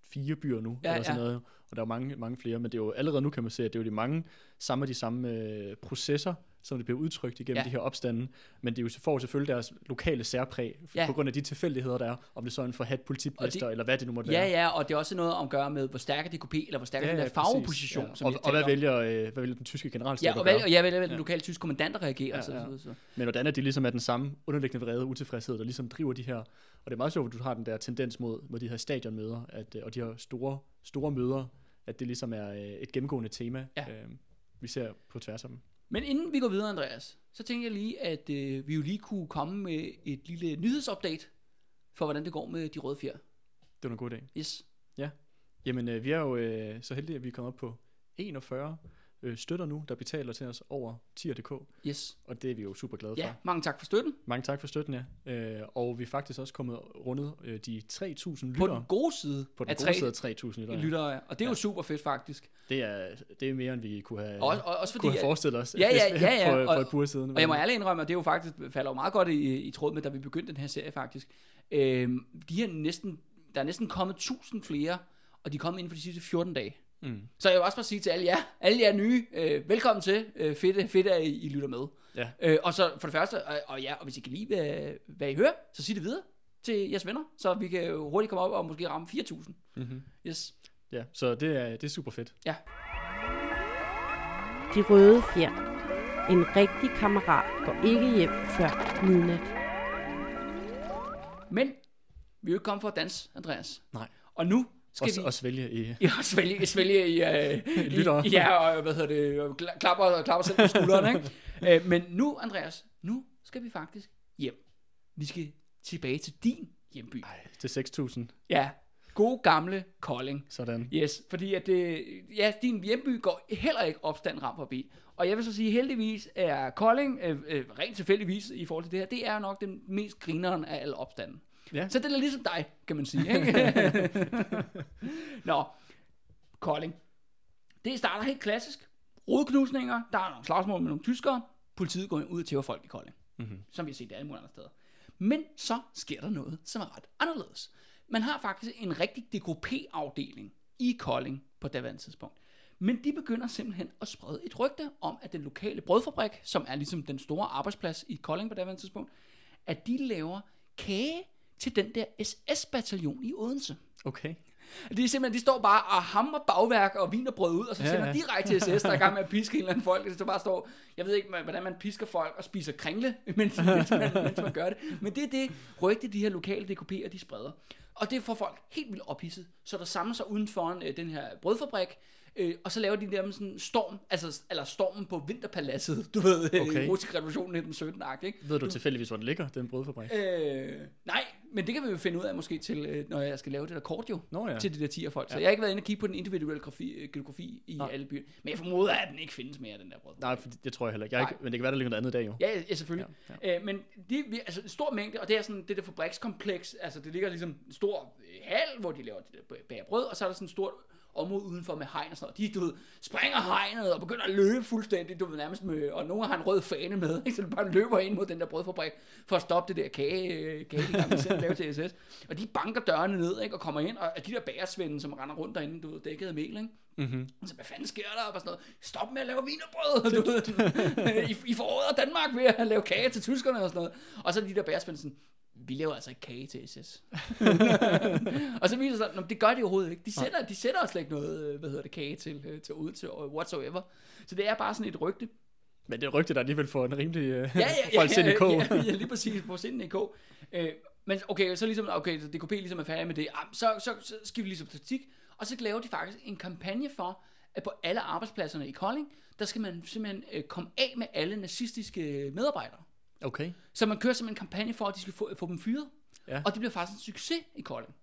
fire byer nu, Ja, eller sådan ja. noget, og der er jo mange, mange flere, men det er jo allerede nu kan man se, at det er jo de mange, samme de samme øh, processer, som det bliver udtrykt igennem Ja. ja. de her opstande, men det er jo får selvfølgelig deres lokale særpræg, Ja. ja. på grund af de tilfældigheder, der er, om det så er en forhat politiminister, Og det- eller hvad det nu måtte Ja, være. ja, og det er også noget om at gøre med, hvor stærk DKP, eller hvor stærk er den der præcis. fagopposition, Ja. som og, og hvad vælger, øh, hvad vælger den tyske generalstab Ja, at og, gøre? hvad, og jeg vælger, at den Ja. lokale tyske kommandant reagerer. Ja, så, ja. så, så. Men hvordan er det ligesom er den samme underliggende vrede og utilfredshed, der ligesom driver de her, og det er meget sjovt, at du har den der tendens mod, mod de her stadionmøder, at, øh, og de her store, store møder, at det ligesom er øh, et gennemgående tema, Ja. øh, vi ser på tværs af dem. Men inden vi går videre, Andreas, så tænker jeg lige, at øh, vi jo lige kunne komme med et lille nyhedsupdate for, hvordan det går med de røde fjer. Det var en god dag. Yes. Jamen, øh, vi er jo øh, så heldige, at vi er kommet op på 41 øh, støtter nu, der betaler til os over tier.dk, Yes. og det er vi jo super glade Ja, for. mange tak for støtten. Mange tak for støtten, ja. Øh, og vi er faktisk også kommet rundet øh, de 3.000 På lyttere. den gode side På den af gode tre side af 3.000 lyttere. ja. lyttere, og det er jo Ja. super fedt faktisk. Det er, det er mere, end vi kunne have, Og, og, også fordi, kunne have forestillet os Ja, ja, ja, ja, [laughs] for, for og- et par siden. Og jeg må ærligt indrømme, at det er jo faktisk falder jo meget godt i, i tråd med, da vi begyndte den her serie faktisk. Øhm, de her næsten der er næsten kommet 1000 flere, og de er kommet inden for de sidste 14 dage. Mm. Så jeg vil også bare sige til alle jer, alle jer nye, øh, velkommen til. Øh, fedt, fedt, at I, I lytter med. Ja. Øh, og så for det første, og, og ja, og hvis I kan lide, hvad, hvad I hører, så sig det videre til jeres venner, så vi kan jo hurtigt komme op og måske ramme 4.000. Mm-hmm. Yes. Ja, så det er, det er super fedt. De røde fjer. En rigtig kammerat går ikke hjem før midnat. Men vi er jo ikke kommet for at danse, Andreas. Nej. Og nu skal Også, vi... også vælge i... [laughs] Ja, svælge, svælge i, øh, [laughs] Lyttere. i, ja, og hvad hedder det, og klapper, klapper selv på skulderen, ikke? [laughs] Øh, men nu, Andreas, nu skal vi faktisk hjem. Vi skal tilbage til din hjemby. Ej, til 6.000. Ja, god gamle Kolding. Sådan. Yes, fordi at det, ja, din hjemby går heller ikke opstand ramt forbi. Og jeg vil så sige, heldigvis er Kolding, øh, øh, rent tilfældigvis i forhold til det her, det er nok den mest grineren af alle opstanden. Ja. Så det er ligesom dig, kan man sige. Ikke? [laughs] Nå, Kolding. Det starter helt klassisk. Rodknusninger, der er nogle slagsmål med nogle tyskere. Politiet går ud og tæver folk i Kolding. Mm-hmm. Som vi har set alle mulige andre steder. Men så sker der noget, som er ret anderledes. Man har faktisk en rigtig DKP-afdeling i Kolding på daværende tidspunkt. Men de begynder simpelthen at sprede et rygte om, at den lokale brødfabrik, som er ligesom den store arbejdsplads i Kolding på daværende tidspunkt, at de laver kage til den der SS-bataljon i Odense. Okay. Det er simpelthen, de står bare og hammer bagværk og vin og brød ud, og så sender ja. direkte til SS, der er i gang med at piske en eller anden folk. Det bare står, jeg ved ikke, hvordan man pisker folk og spiser kringle, [laughs] mens, mens, man, mens man gør det. Men det er det rygte, de her lokale DKP'er, de spreder. Og det får folk helt vildt ophidset. Så der samler sig uden for øh, den her brødfabrik, øh, og så laver de der sådan storm, altså, eller stormen på Vinterpaladset, du ved, okay. Okay. i russisk revolution 1917 ikke? Ved du tilfældigvis, hvor den ligger, den brødfabrik? Øh, nej, men det kan vi jo finde ud af måske til, øh, når jeg skal lave det der kort jo Nå ja. til de der 10 folk. Så Ja. jeg har ikke været inde og kigge på den individuelle geografi, øh, geografi i Nej. alle byer. Men jeg formoder, at den ikke findes mere, den der brød. Nej, for det tror jeg heller ikke. Jeg ikke men det kan være, der ligger noget andet dag jo. Ja, ja, selvfølgelig. Ja, Ja. Øh, men de, altså en stor mængde, og det er sådan det der fabrikskompleks, altså det ligger ligesom en stor øh, hal, hvor de laver det der bager brød, og så er der sådan et stort område udenfor med hegn og sådan noget. De, du ved, springer hegnet og begynder at løbe fuldstændig, du ved, nærmest med, og nogle har en rød fane med, ikke? så de bare løber ind mod den der brødfabrik, for at stoppe det der kage, øh, kage de gerne vil selv til SS. Og de banker dørene ned, ikke? og kommer ind, og de der bagersvende, som render rundt derinde, du ved, dækket af mel, ikke? Mm-hmm. Så, hvad fanden sker der? Og sådan noget. Stop med at lave vinerbrød. Du ved. [laughs] I, I forråder Danmark ved at lave kage til tyskerne og sådan noget. Og så de der bærsvend sådan, vi laver altså ikke kage til SS. [laughs] og så viser det sig, det gør de overhovedet ikke. De sætter, de sætter slet ikke noget, øh, hvad hedder det, kage til, øh, til ud til whatsoever. Så det er bare sådan et rygte. Men det er rygte, der alligevel får en rimelig øh, Ja, ja, [laughs] ja, i ja, kog. ja, ja, lige præcis, på sinden i kog. Øh, men okay, så ligesom, okay, så DKP ligesom er færdig med det, ah, så, så, så skal vi ligesom taktik, og så laver de faktisk en kampagne for, at på alle arbejdspladserne i Kolding, der skal man simpelthen øh, komme af med alle nazistiske medarbejdere. Okay. Så man kører simpelthen en kampagne for, at de skal få, få dem fyret. Ja. Og det bliver faktisk en succes i Kolding.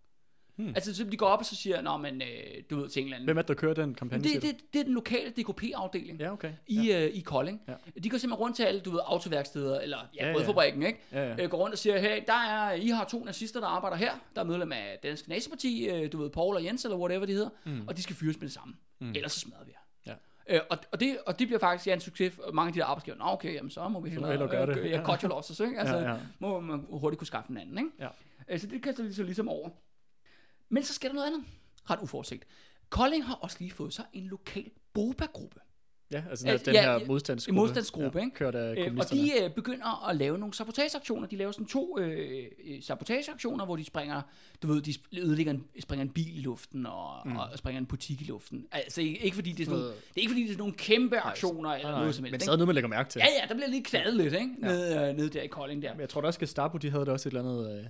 Hmm. Altså, så de går op og så siger, nå, men øh, du ved til England. Hvem er det, der kører den kampagne? det, det, det er den lokale DKP-afdeling Ja, okay. i, ja. øh, i Kolding. Ja. De går simpelthen rundt til alle, du ved, autoværksteder, eller ja, Ja, ja. brødfabrikken, ikke? Ja, ja. Øh, går rundt og siger, hey, der er, I har to nazister, der arbejder her, der er medlem af Dansk Naziparti, øh, du ved, Paul og Jens, eller whatever de hedder, mm. og de skal fyres med det samme. Mm. Ellers så smadrer vi jer. Øh, og, og, det, og det bliver faktisk ja, en succes for mange af de der arbejdsgiver. Nå, okay, jamen, så må vi hellere, hellere gøre det. Øh, ja, cut your losses, ikke? Altså, Ja, ja. må man hurtigt kunne skaffe en anden, ikke? Ja. Øh, så det kaster vi så ligesom over. Men så sker der noget andet. Ret uforudsigt. Kolding har også lige fået sig en lokal boba-gruppe. Ja, altså den, Altså, den ja, her ja, modstandsgruppe. modstandsgruppe, ikke? Kørt af Øh, og de øh, begynder at lave nogle sabotageaktioner. De laver sådan to øh, øh, sabotageaktioner, hvor de springer, du ved, de ødelægger en, springer en bil i luften og, mm. og springer en butik i luften. Altså ikke, fordi det er sådan nogle, det er ikke fordi det er sådan nogle kæmpe aktioner eller Nej, noget som men helst. stadig noget, man lægger mærke til. Ja, ja, der bliver lige knaldet lidt, ikke? Ja. Nede, øh, nede der i Kolding der. Men jeg tror da også, Gestapo, de havde da også et eller andet... Øh,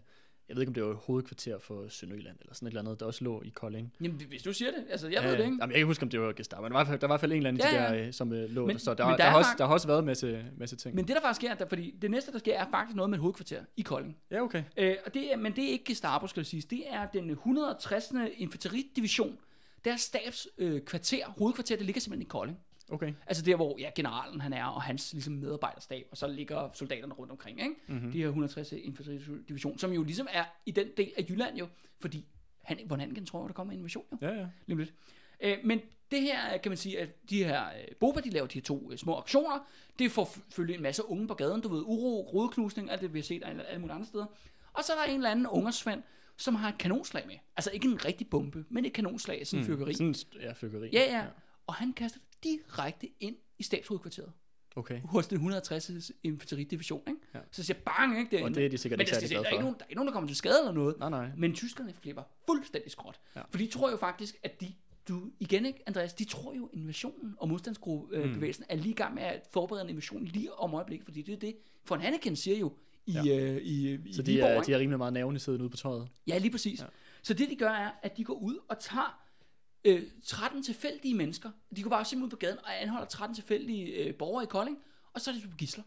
jeg ved ikke, om det var hovedkvarter for Sønderjylland, eller sådan et eller andet, der også lå i Kolding. Jamen, hvis du siger det, altså jeg ved det ikke. Jamen, jeg kan ikke huske, om det var Gestapo, men der var, der var i hvert fald en eller anden, Ja, ja, ja. de der, øh, som øh, lå Men- der. Så der, der, der er har også, der har også været en masse, masse ting. Men det der faktisk sker, der, fordi det næste der sker, er faktisk noget med et hovedkvarter i Kolding. ja, okay. Øh, og det er, men det er ikke Gestapo, skal jeg sige. Det er den 160. infanteridivision. Deres stabskvarter, øh, kvarter, hovedkvarter, det ligger simpelthen i Kolding. Okay. Altså der, hvor ja, generalen han er, og hans ligesom, medarbejderstab, og så ligger soldaterne rundt omkring, ikke? Mhm. Mm-hmm. De her 160 infanteridivision, som jo ligesom er i den del af Jylland jo, fordi han, von Hanken tror jeg, der kommer en invasion jo, Ja, ja. lige lidt. Øh, men det her, kan man sige, at de her øh, Boba, de laver de her to øh, små aktioner, det får følge en masse unge på gaden, du ved, uro, rodeknusning, alt det vi har set alle, alle mulige andre steder. Og så er der en eller anden ungersvend, som har et kanonslag med. Altså ikke en rigtig bombe, men et kanonslag, sådan en fyrkeri. Sådan, ja, fyrkeri. Ja, ja. Og han kaster det direkte ind i stabshovedkvarteret Okay. hos den 160. infanteridivision. Ikke? Ja. Så siger bang, ikke, derinde. Og det er de sikkert Men ikke der, særlig der, glade er for. nogen, der er ikke nogen, der kommer til skade eller noget. Nej, nej. Men tyskerne flipper fuldstændig skråt. Ja. For de tror jo faktisk, at de, du, igen ikke, Andreas, de tror jo, invasionen og modstandsgruppebevægelsen Mm. er lige i gang med at forberede en invasion lige om øjeblikket, fordi det er det. For en Hanneken siger jo i, Ja. øh, i, i Så de Viborg, er, de er rimelig meget nævne siddende ude på tøjet. Ja, lige præcis. Ja. Så det de gør er, at de går ud og tager øh, 13 tilfældige mennesker. De går bare simpelthen ud på gaden og anholder 13 tilfældige øh, borgere i Kolding, og så er de på gisler.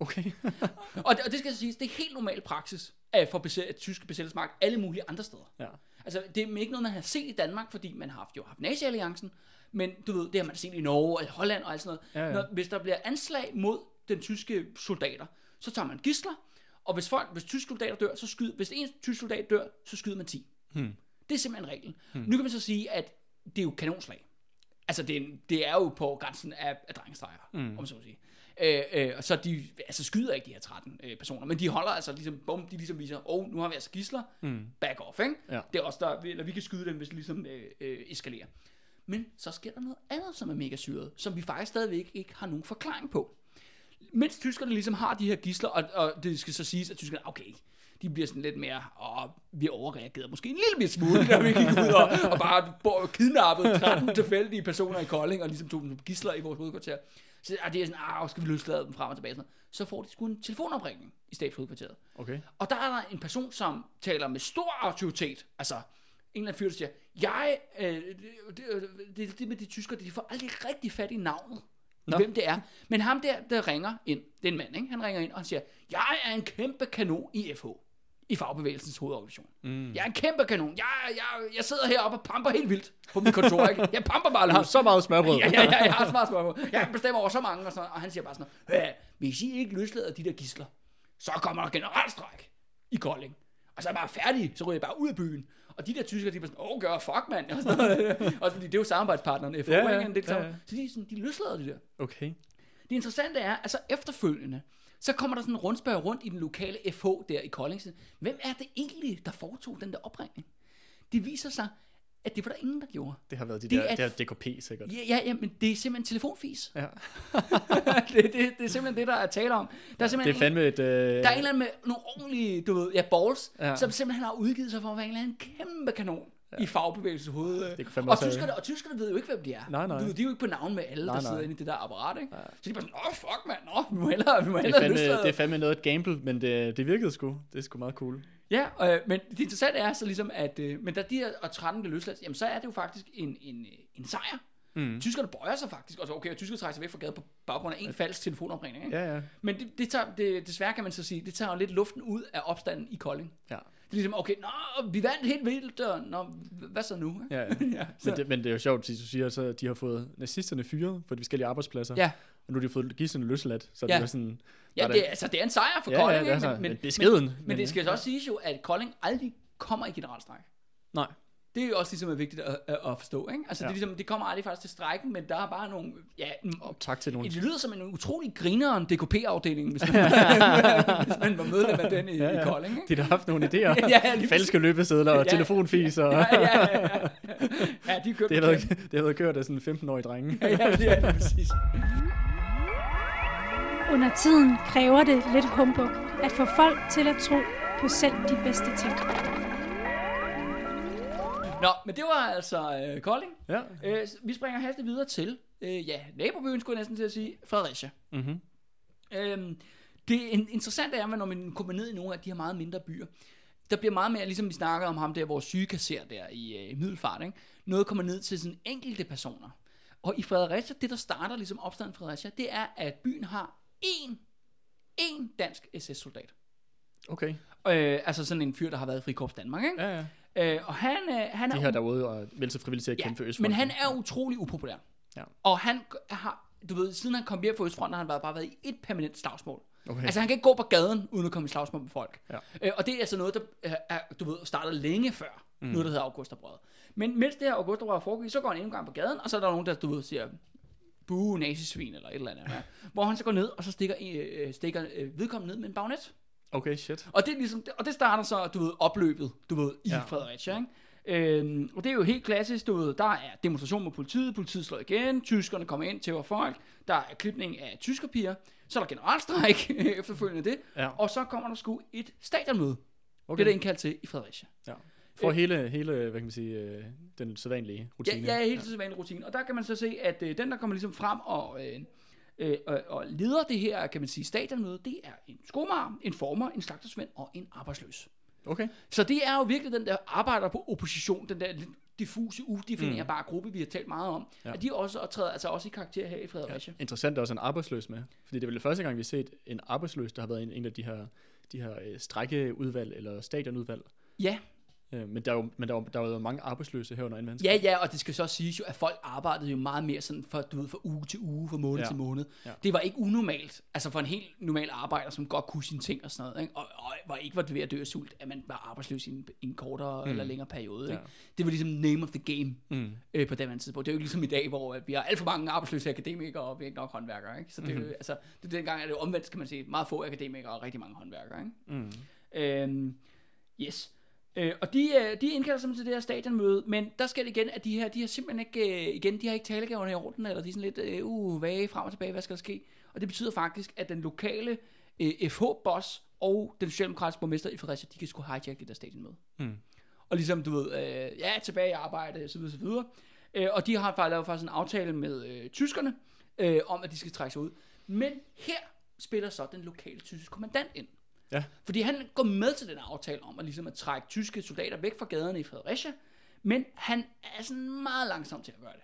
Okay. [laughs] Og det, og det skal siges, det er helt normal praksis af for besæt, tyske besættelsesmagt alle mulige andre steder. ja. Altså, det er ikke noget, man har set i Danmark, fordi man har haft, jo haft Nazi-alliancen, men du ved, det har man set i Norge og i Holland og alt sådan noget. Ja, ja. Når, hvis der bliver anslag mod den tyske soldater, så tager man gisler, og hvis, folk, hvis tyske soldater dør, så skyder, hvis en tysk soldat dør, så skyder man 10. Hmm. Det er simpelthen reglen. Hmm. Nu kan man så sige, at det er jo kanonslag. Altså, det er, det er jo på grænsen af, af drengestreger, mm. om så må sige. Øh, øh, og så de altså skyder ikke de her 13 øh, personer, men de holder altså ligesom, bum, de ligesom viser, åh, oh, nu har vi altså gisler, mm. back off, ikke? Ja. Det er også der, eller vi kan skyde dem, hvis det ligesom øh, øh, eskalerer. Men så sker der noget andet, som er mega syret, som vi faktisk stadigvæk ikke har nogen forklaring på. Mens tyskerne ligesom har de her gisler, og, og det skal så siges, at tyskerne, okay, de bliver sådan lidt mere, åh, vi overreagerede måske en lille smule, da vi gik ud og, og bare kidnappede 13 tilfældige personer i Kolding, og ligesom tog dem gisler i vores hovedkvarter. Så ah, det er sådan, ah, skal vi løslade dem frem og tilbage. Sådan. Så får de sgu en telefonopringning i stabshovedkvarteret. Okay. Og der er der en person, som taler med stor autoritet. Altså, en eller anden fyr, der siger, jeg, øh, det, det, det, det med de tyskere, de får aldrig rigtig fat i navnet. Nå. Hvem det er. Men ham der, der ringer ind, det er en mand, ikke? Han ringer ind, og han siger, jeg er en kæmpe kanon i FH. I fagbevægelsens hovedorganisation. Mm. Jeg er en kæmpe kanon. Jeg, jeg, jeg sidder heroppe og pamper helt vildt på mit kontor, ikke? Jeg pamper bare Jeg har løs. så meget smørbrød. Ja, ja, ja, jeg har så meget spørgsmål. Jeg bestemmer over så mange, og, sådan, noget. og han siger bare sådan noget, "Øh, hvis I ikke løslader de der gisler, så kommer der generalstræk i Kolding. Og så er jeg bare færdig, så ryger jeg bare ud af byen. Og de der tyskere, de er sådan, åh, gør fuck, mand. Og sådan noget. [laughs] Også fordi det er jo samarbejdspartnerne, FH, Ja, ja, ja. Så de, sådan, de løslader de der. Okay. Det interessante er, altså efterfølgende, så kommer der sådan en rundspørg rundt i den lokale FH der i Kolding. Hvem er det egentlig, der foretog den der opringning? Det viser sig, at det var der ingen, der gjorde. Det har været de Det der, er det her DKP sikkert. Ja, ja, ja men det er simpelthen telefonfis. Ja. [laughs] det, det, det er simpelthen det, der er tale om. Der er Det simpelthen er fandme et... Øh... en, der er en eller anden med nogle ordentlige, du ved, ja, balls, ja. som simpelthen har udgivet sig for at være en eller anden kæmpe kanon ja. i fagbevægelsens hoved. Det fandme og, tyskerne, og tyskerne ved jo ikke, hvem de er. Nej, nej. Ved, de er jo ikke på navn med alle, Nej, der sidder nej. inde i det der apparat, ikke? Ja. Så de er bare sådan, åh, fuck, mand, nå, vi må hellere, vi må Det er, fandme, det er fandme noget et gamble, men det, det virkede sgu. Det er sgu meget cool. Ja, øh, men det interessante er så ligesom, at øh, men da de her og 13 bliver løsladt, jamen så er det jo faktisk en, en, øh, en sejr. Mm. Tyskerne bøjer sig faktisk, og så okay, og tyskerne trækker sig væk fra gaden på baggrund af en falsk telefonopringning. Ikke? Ja, ja. Men det, det tager, det, desværre kan man så sige, det tager jo lidt luften ud af opstanden i Kolding. Ja. Det er ligesom, okay, nå, vi vandt helt vildt, og nå, hvad så nu? Ja, ja. [laughs] ja, så, Men, det, men det er jo sjovt, at du siger, så de har fået nazisterne fyret på de forskellige arbejdspladser. ja, Og nu har de fået gidserne løsladt. Så Ja. det er sådan... ja det, er, altså, det er en sejr for Ja, ja, Kolding, det er ikke? men, men beskeden, Men, men, men, det skal så også siges jo, at Kolding aldrig kommer i generalstræk. Nej. Det er jo også ligesom er vigtigt at, at, forstå, ikke? Altså, Ja. ja. det, er ligesom, det kommer aldrig faktisk til strækken, men der er bare nogle, ja, Og tak til nogle... Det lyder som en utrolig grineren DKP-afdeling, hvis man, [laughs] [laughs] hvis man var medlem af den i, ja, ja. i Kolding. Ikke? De har haft nogle [laughs] idéer. Ja, ja, lige Falske løbesedler og Ja. telefonfis. Og... Ja, ja, ja, ja. ja de købte Det har været, det har været kørt af sådan en 15-årig drenge. Ja, ja, det er det præcis. Under tiden kræver det lidt humbug at få folk til at tro på selv de bedste ting. Nå, men det var altså øh, Kolding. Ja. Øh, vi springer hastigt videre til, øh, ja, nabobyen skulle jeg næsten til at sige, Fredericia. Mm-hmm. Øhm, det in- interessante er, at når man kommer ned i nogle af de her meget mindre byer, der bliver meget mere, ligesom vi snakker om ham der, vores sygekasser der i øh, Middelfart, ikke? noget kommer ned til sådan enkelte personer. Og i Fredericia, det der starter ligesom opstanden i Fredericia, det er, at byen har én, én dansk SS-soldat. Okay. Øh, altså sådan en fyr, der har været i Frikorps Danmark, ikke? Ja, ja. Øh, og han, øh, han De er her derude og vel så frivillige til at Ja, kæmpe for Østfronten. men han er utrolig upopulær. Ja. Og han har, du ved, siden han kom hjem fra Østfronten, har han bare, bare været i et permanent slagsmål. Okay. Altså han kan ikke gå på gaden, uden at komme i slagsmål med folk. Ja. Øh, og det er altså noget, der øh, er, du ved, starter længe før, mm. noget der hedder Augusterbrød. Men mens det her Augusterbrød foregik, så går han endnu en gang på gaden, og så er der nogen, der, du ved, siger, buh, nazisvin eller et eller andet. Ja. [laughs] hvor han så går ned, og så stikker, øh, stikker øh, vedkommende ned med en bagnet. Okay, shit. Og det, er ligesom, og det starter så, du ved, opløbet, du ved, i Ja. ja. Fredericia, ikke? Øhm, og det er jo helt klassisk, du ved, der er demonstration med politiet, politiet slår igen, tyskerne kommer ind til folk, der er klipning af tyskerpiger, så er der generalstræk [laughs] efterfølgende det, Ja. og så kommer der sgu et stadionmøde, okay. Det er der indkaldt til i Fredericia. Ja. For hele, hele, hvad kan man sige, øh, den sædvanlige Ja, rutine. ja, helt til vanlig rutine. Og der kan man så se, at øh, den, der kommer ligesom frem og, øh, øh, og, og leder det her, kan man sige, stadionmøde, det er en skomager, en former, en slagtersvend og en arbejdsløs. Okay. Så det er jo virkelig den der arbejder på opposition, den der lidt diffuse, udefinerbare mm. gruppe, vi har talt meget om, Ja. at de også optræder altså også i karakter her i Fredericia. Ja. Interessant, er også en arbejdsløs med. Fordi det er vel det første gang, vi har set en arbejdsløs, der har været en, en af de her, de her øh, strækkeudvalg eller stadionudvalg. ja, Øh, men der er jo, men der er der er jo mange arbejdsløse her under ja, ja, og det skal så siges jo, at folk arbejdede jo meget mere sådan for, du ved, fra uge til uge, fra måned Ja. til måned. Ja. Det var ikke unormalt, altså for en helt normal arbejder, som godt kunne sine ting og sådan noget, ikke? Og, og var ikke var ved at dø af sult, at man var arbejdsløs i en, i en kortere mm. eller længere periode. Ikke? Ja. Det var ligesom name of the game Mm. øh, på det andet tidspunkt. Det er jo ikke ligesom i dag, hvor øh, vi har alt for mange arbejdsløse akademikere, og vi har ikke nok håndværkere. Ikke? Så det, er jo, Mhm. altså, det, dengang er det jo omvendt, kan man sige. Meget få akademikere og rigtig mange håndværkere. Ikke? Mm. Øhm, yes. Øh, og de, øh, de indkalder simpelthen til det her stadionmøde, men der skal det igen, at de her, de har simpelthen ikke, øh, igen, de har ikke talegaverne i orden, eller de er sådan lidt, øh, uh, vage frem og tilbage, hvad skal der ske? Og det betyder faktisk, at den lokale øh, FH-boss og den socialdemokratiske borgmester i Fredericia, de kan sgu hijack det der stadionmøde. Mm. Og ligesom, du ved, øh, ja, tilbage i arbejde, så videre, så videre. Øh, og de har faktisk lavet faktisk en aftale med øh, tyskerne, øh, om at de skal trække sig ud. Men her spiller så den lokale tyske kommandant ind. Ja. Fordi han går med til den aftale om at, ligesom at trække tyske soldater væk fra gaderne i Fredericia, men han er sådan meget langsom til at gøre det.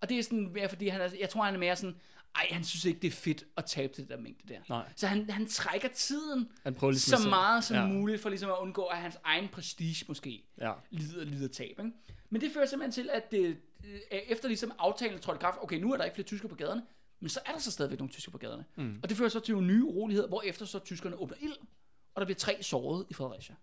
Og det er sådan mere, fordi han er, jeg tror, han er mere sådan, ej, han synes ikke, det er fedt at tabe til det der mængde der. Nej. Så han, han trækker tiden Han prøver ligesom så meget som ja. muligt, for ligesom at undgå, at hans egen prestige måske Ja. lider, lider tab. Ikke? Men det fører simpelthen til, at det, øh, efter ligesom aftalen trådt i kraft, okay, nu er der ikke flere tyskere på gaderne, men så er der så stadigvæk nogle tyskere på gaderne. Mm. Og det fører så til nogle nye uroligheder, hvor efter så tyskerne åbner ild, og der bliver tre såret i Fredericia.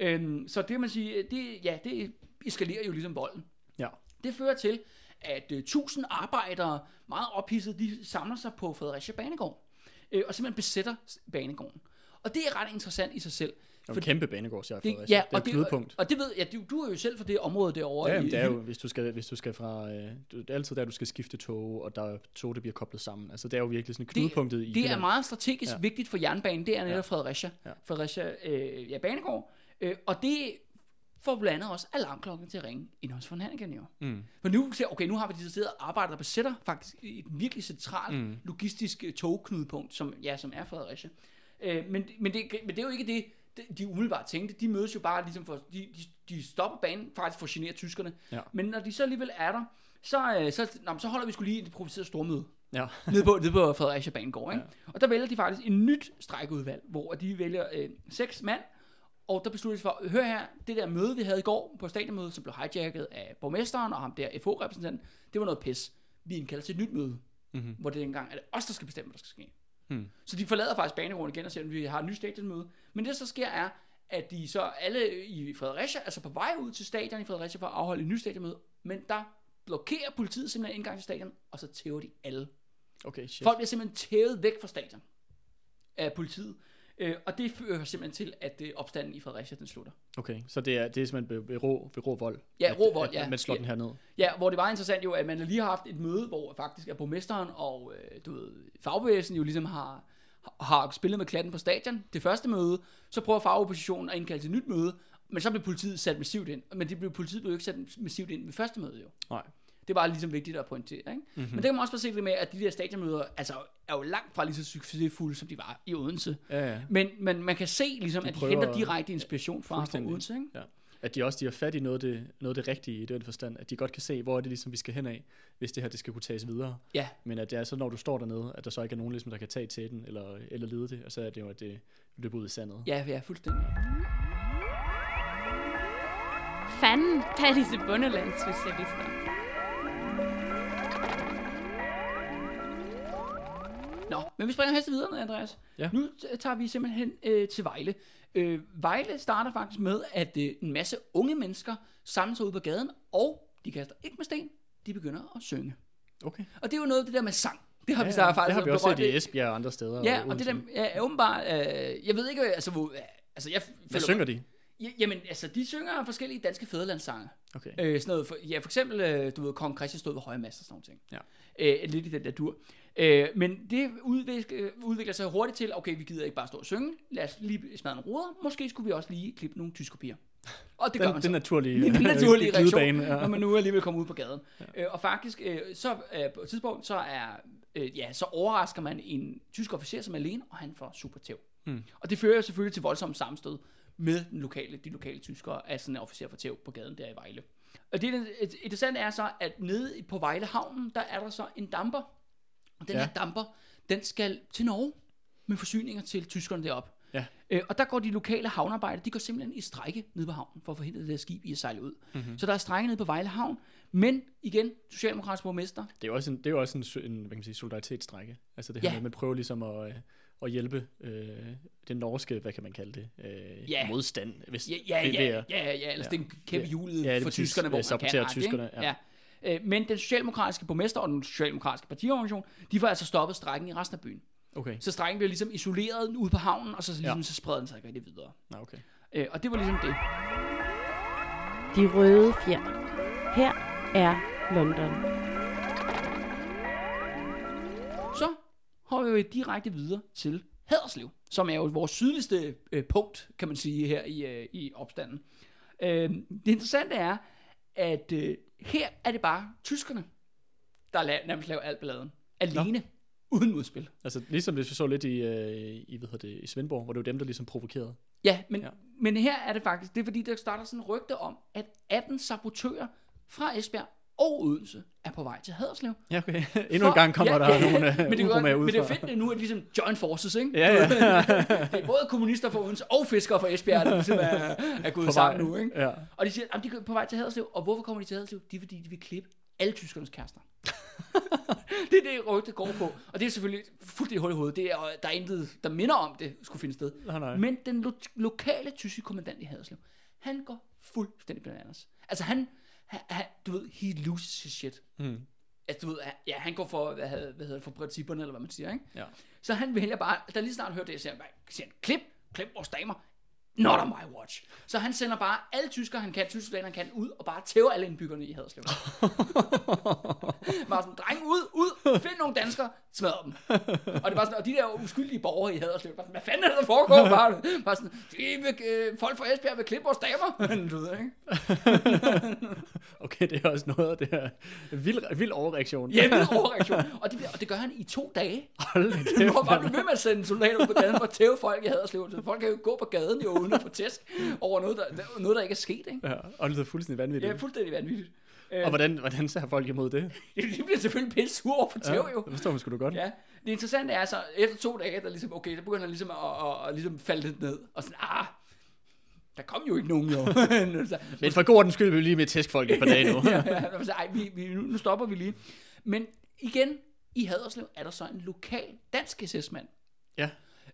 Øhm, så det man sige, det, ja, det eskalerer jo ligesom volden. Ja. Det fører til, at uh, tusind arbejdere, meget ophidset, de samler sig på Fredericia Banegård, øh, og simpelthen besætter banegården. Og det er ret interessant i sig selv. Det er en kæmpe banegård, siger Det, Fredericia. ja, det er og et det, knudepunkt. og det ved jeg, du, du er jo selv fra det område derovre. Ja, i- men det er jo, [laughs] hvis du skal, hvis du skal fra, øh, det er altid der, du skal skifte tog, og der er tog, der bliver koblet sammen. Altså, det er jo virkelig sådan knudepunktet i Det er Jylland. meget strategisk Ja. vigtigt for jernbanen, det er netop Ja. Fredericia. Ja. Fredericia øh, ja, Banegård. Øh, og det får blandt andet også alarmklokken til at ringe ind hos von Hannigan jo. Mm. For nu, okay, nu har vi decideret arbejder, der besætter faktisk et virkelig centralt Mm. logistisk øh, togknudepunkt, som, ja, som er Fredericia. Øh, men, men, det, men det er jo ikke det, det, de umiddelbart tænkte. De mødes jo bare ligesom for, de, de, de stopper banen faktisk for at genere tyskerne. Ja. Men når de så alligevel er der, så, øh, så, nå, så holder vi skulle lige et improviseret stormøde Ja. [laughs] nede på, nede på Fredericia Banegård. Ikke? Ja. Og der vælger de faktisk et nyt strækkeudvalg, hvor de vælger øh, seks mand, og der beslutter de for, hør her, det der møde, vi havde i går på stadionmødet, som blev hijacket af borgmesteren og ham der FH-repræsentanten, det var noget pis. Vi indkalder til et nyt møde, Mhm. hvor det engang er det os, der skal bestemme, hvad der skal ske. Hmm. Så de forlader faktisk banegården igen og siger, at vi har et nyt stadionmøde. Men det, der så sker, er, at de så alle i Fredericia, altså på vej ud til stadion i Fredericia for at afholde et nyt stadionmøde, men der blokerer politiet simpelthen indgang til stadion, og så tæver de alle. Okay, shit. Folk bliver simpelthen tævet væk fra stadion af politiet. Øh, og det fører simpelthen til, at øh, opstanden i Fredericia, den slutter. Okay, så det er, det er simpelthen ved, rå, ved rå vold? Ja, at- rå vold, at, ja. Man slår Ja. den her ned? Ja, hvor det var interessant jo, at man lige har haft et møde, hvor faktisk er borgmesteren og øh, du ved, fagbevægelsen jo ligesom har, har spillet med klatten på stadion. Det første møde, så prøver fagoppositionen at indkalde til et nyt møde, men så blev politiet sat massivt ind. Men det blev, politiet blev jo ikke sat massivt ind ved første møde jo. Nej. Det var ligesom vigtigt at pointere, ikke? Mm-hmm. Men det kan man også bare se det med, at de der stadionmøder altså, er jo langt fra lige så succesfulde, som de var i Odense. Ja, ja. Men, men man kan se ligesom, De at de henter direkte inspiration fra, fra. Odense, ikke? ja. At de også de har fat i noget af det, noget det rigtige i den forstand, at de godt kan se, hvor er det ligesom, vi skal hen af, hvis det her det skal kunne tages videre. Ja, Men at det er så, når du står dernede, at der så ikke er nogen, ligesom, der kan tage til den, eller, eller lede det, og så er det jo, at det løber ud i sandet. ja, ja, fuldstændig. Fanden, der er disse bundelandssocialister. Nå, men vi springer heste videre, Andreas. Ja. Nu tager vi simpelthen øh, til Vejle. Øh, Vejle starter faktisk med, at øh, en masse unge mennesker samler sig ud på gaden, og de kaster ikke med sten, de begynder at synge. Okay. Og det er jo noget af det der med sang. Det har Ja, vi så faktisk det har vi også set i Esbjerg og andre steder. Ja, og og det er dem, ja, åbenbart, øh, jeg ved ikke, altså, hvor, altså jeg Hvad føler- synger de? Ja, Jamen, altså, de synger forskellige danske fædrelandssange. Okay. Øh, sådan noget, for, ja, for eksempel, øh, du ved, Kong Christian stod ved høje master og sådan nogle ting. Ja. Øh, lidt i den der dur. Øh, men det udvikler, udvikler sig hurtigt til, okay, vi gider ikke bare stå og synge, lad os lige smadre en ruder, måske skulle vi også lige klippe nogle tyskopier. Og det gør Den, man den så. naturlige, Det [laughs] er den [laughs] naturlige reaktion, ja. når man nu alligevel kommer ud på gaden. Ja. Øh, og faktisk, øh, så øh, på et tidspunkt, så er, øh, ja, så overrasker man en tysk officer, som er alene, og han får super tæv. Hmm. Og det fører selvfølgelig til voldsomt sammenstød med den lokale, de lokale tyskere, af sådan en officer for tæv på gaden der i Vejle. Og det det interessante er så, at nede på Vejle Havnen, der er der så en damper. Og den Ja. ja. her damper, den skal til Norge med forsyninger til tyskerne deroppe. Ja. Øh, og der går de lokale havnearbejdere, de går simpelthen i strække nede på havnen, for at forhindre det der skib i at sejle ud. Mhm. Mm-hmm. Så der er strække nede på Vejle Havn, men igen, socialdemokratisk borgmester, Det er jo også en, det er jo også en, en hvad kan man sige, solidaritetsstrække. Altså det her Ja. med, at man prøver ligesom at, øh, at hjælpe øh, den norske, hvad kan man kalde det, øh, Ja. modstand. Hvis, Ja, ja, ja, ja, ja, ja ellers Ja. det er en kæmpe Ja. hjulet Ja, er for tyskerne, hvor Ja, man kan. tyskerne, ja. ja. Øh, Men den socialdemokratiske borgmester og den socialdemokratiske partiorganisation, de får altså stoppet strækken i resten af byen. Okay, Så strækken bliver ligesom isoleret ude på havnen, og så, ligesom, Ja. så spreder den sig ikke rigtig videre. Nå, okay. Øh, og det var ligesom det. De røde fjer. Her er London. Så har vi jo direkte videre til Haderslev, som er jo vores sydligste øh, punkt, kan man sige, her i, øh, i opstanden. Øh, det interessante er, at øh, her er det bare tyskerne, der la- nærmest laver alt balladen. Alene, uden modspil. Altså ligesom hvis vi så lidt i, øh, i, hvad hedder det, i Svendborg, hvor det var dem, der ligesom provokerede. Ja, men, ja. men her er det faktisk, det er fordi, der starter sådan en rygte om, at 18 sabotører fra Esbjerg og Odense er på vej til Haderslev. Ja, okay. [laughs] Endnu en gang kommer ja, der ja, nogle [laughs] men det, er uh, med men det er udefra. fedt, at nu det ligesom joint forces, ikke? Ja, ja. [laughs] det er både kommunister fra Odense og fiskere fra Esbjerg, der ligesom er, er gået På sammen vej. nu, ikke? Ja. Og de siger, at de er på vej til Haderslev, og hvorfor kommer de til Haderslev? Det er fordi, de vil klippe alle tyskernes kærester. det er det, rygtet går på. Og det er selvfølgelig fuldstændig hul i hovedet. Det er, der er intet, der minder om, det skulle finde sted. Nej, nej. Men den lo- lokale tyske kommandant i Haderslev, han går fuldstændig bananas. Altså han, han, han du ved, he loses his shit. Hmm. Altså du ved, ja, han går for, hvad, hedder- hvad hedder det, for principperne, eller hvad man siger, ikke? Ja. Så han vælger bare, da lige snart hører det, siger han, siger han, klip, klip vores damer, not on my watch. Så han sender bare alle tyskere, han kan, tyske soldater, han kan, ud og bare tæver alle indbyggerne i Haderslev. [laughs] bare sådan, dreng ud, ud, find nogle danskere, smadr dem. Og det var sådan, og de der uskyldige borgere i Haderslev, bare sådan, hvad fanden er det, der foregår? Bare, bare sådan, de vil, øh, folk fra Esbjerg vil klippe vores damer. [laughs] du ved, ikke? [laughs] Okay, det er også noget af det her vild, vild overreaktion. Ja, vild overreaktion. Og det, og det gør han i to dage. Hold da Du kæft, må bare mand. blive ved med at sende soldater ud på gaden for at tæve folk i Haderslev. Så folk kan jo gå på gaden jo uden at få tæsk over noget, der, noget, der ikke er sket. Ikke? Ja, og det lyder fuldstændig vanvittigt. Er fuldstændig vanvittigt. Øh, Og hvordan, hvordan ser folk imod det? [laughs] de bliver selvfølgelig pisse sure over for tæv jo. det forstår man sgu da godt. Ja, det interessante er så, efter to dage, der ligesom, okay, der begynder han ligesom at, at, at, ligesom falde lidt ned. Og sådan, ah, der kom jo ikke nogen jo. Så- [laughs] [laughs] Men for god ordens skyld vi lige med tæsk folk et par dage nu. ja, ja, så, ej, vi, vi, nu, nu stopper vi lige. Men igen, i Haderslev er der så en lokal dansk SS-mand. Ja.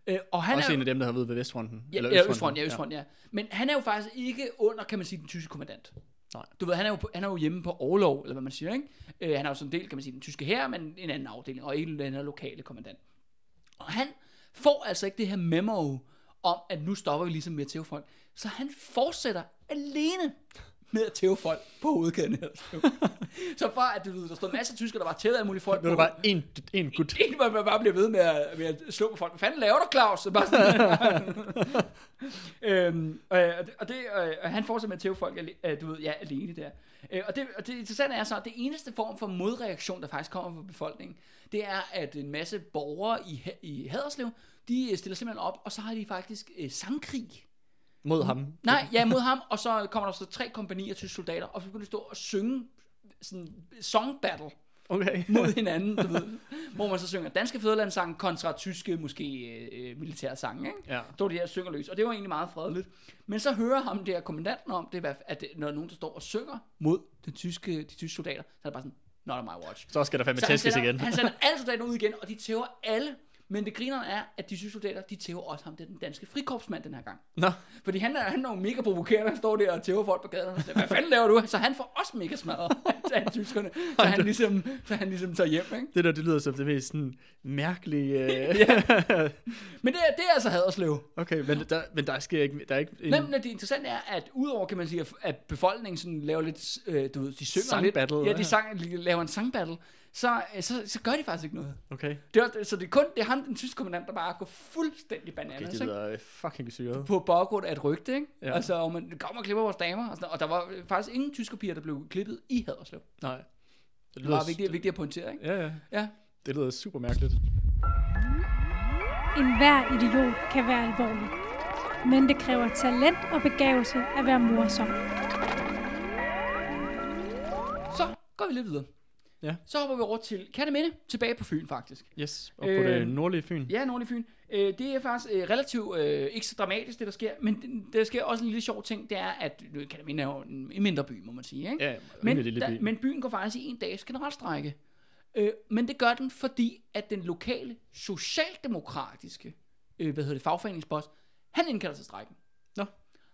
Øh, og han Også er, en af dem, der har været ved Vestfronten. Ja, Eller ja, Østfronten. Østfront, ja, Østfront, ja. Men han er jo faktisk ikke under, kan man sige, den tyske kommandant. Nej. Du ved, han er jo, han er jo hjemme på overlov, eller hvad man siger, ikke? Øh, han er jo sådan en del, kan man sige, den tyske her, men en anden afdeling, og en eller anden lokale kommandant. Og han får altså ikke det her memo om, at nu stopper vi ligesom med at tæve folk. Så han fortsætter alene med at tæve folk på hovedgaden her. [laughs] så for at du ved, der stod en masse tyskere, der var tævet af mulige folk Nu er der bare en, en gut. [laughs] Må man bare blive ved med at, med at slå på folk. Hvad fanden laver du, Claus? Så bare sådan, [laughs] øhm, og, og, det, og, han fortsætter med at tæve folk øh, du ved, ja, alene der. Øh, og, det, og det interessante er så, at det eneste form for modreaktion, der faktisk kommer fra befolkningen, det er, at en masse borgere i, i Haderslev, de øh, stiller simpelthen op, og så har de faktisk øh, sangkrig. Mod ham. Nej, ja, mod ham, og så kommer der så tre kompanier tyske soldater, og så begynder de at stå og synge sådan song battle Okay. mod hinanden, du ved, hvor man så synger danske fædrelandssang kontra tyske, måske øh, militære sange, ikke? Ja. Står de her og synger løs, og det var egentlig meget fredeligt. Men så hører ham der kommandanten om, det, er, at det, når nogen der står og synger mod den tyske, de tyske soldater, så er det bare sådan, not on my watch. Så skal der fandme Så tæskes igen. han sender alle soldater ud igen, og de tæver alle Men det griner er, at de tyske soldater, de tæver også ham, den danske frikorpsmand den her gang. Nå, Fordi han er, han er jo mega provokerende, han står der og tæver folk på gaden. Og siger, Hvad fanden laver du? Så han får også mega smadret [laughs] af tyskerne. Så han ligesom, så han ligesom tager hjem, ikke? det der, det lyder som det mest sådan mærkelige... Øh... [laughs] Men det er, det er altså Haderslev. okay, men der, men der sker ikke... Der er ikke en... Nej, men det interessante er, at udover kan man sige, at- befolkningen sådan laver lidt, øh, du ved, de synger Sangbattle, lidt. Ja, ja. de sang, laver en sangbattle. Så, øh, så, så gør de faktisk ikke noget. Okay, Det er, så det er kun det er ham, den tyske kommandant, der bare går fuldstændig bananas. okay det lyder øh, fucking syret. på baggrund af et rygte, ikke? Ja. Altså, om man kommer og klipper vores damer, og, sådan, og der var øh, faktisk ingen tyske piger, der blev klippet i Haderslev. Nej. Det Det var vigtigt, vigtigt at pointere, ikke? Ja, ja. Ja. Det lyder super mærkeligt. En hver idiot kan være alvorlig. Men det kræver talent og begavelse at være morsom. Så går vi lidt videre. Ja. Så hopper vi over til Katteminde, tilbage på Fyn faktisk. Yes, og på Øh, det nordlige Fyn. Ja, nordlig Fyn. Øh, det er faktisk øh, relativt øh, ikke så dramatisk, det der sker, men det- der sker også en lille sjov ting, det er, at Katteminde er jo en, en mindre by, må man sige, ikke? Ja, Men, lille by. men byen går faktisk i en dags generalstrække. Øh, men det gør den, fordi at den lokale socialdemokratiske øh, hvad hedder det, fagforeningsboss, han indkalder til strækken. Nå.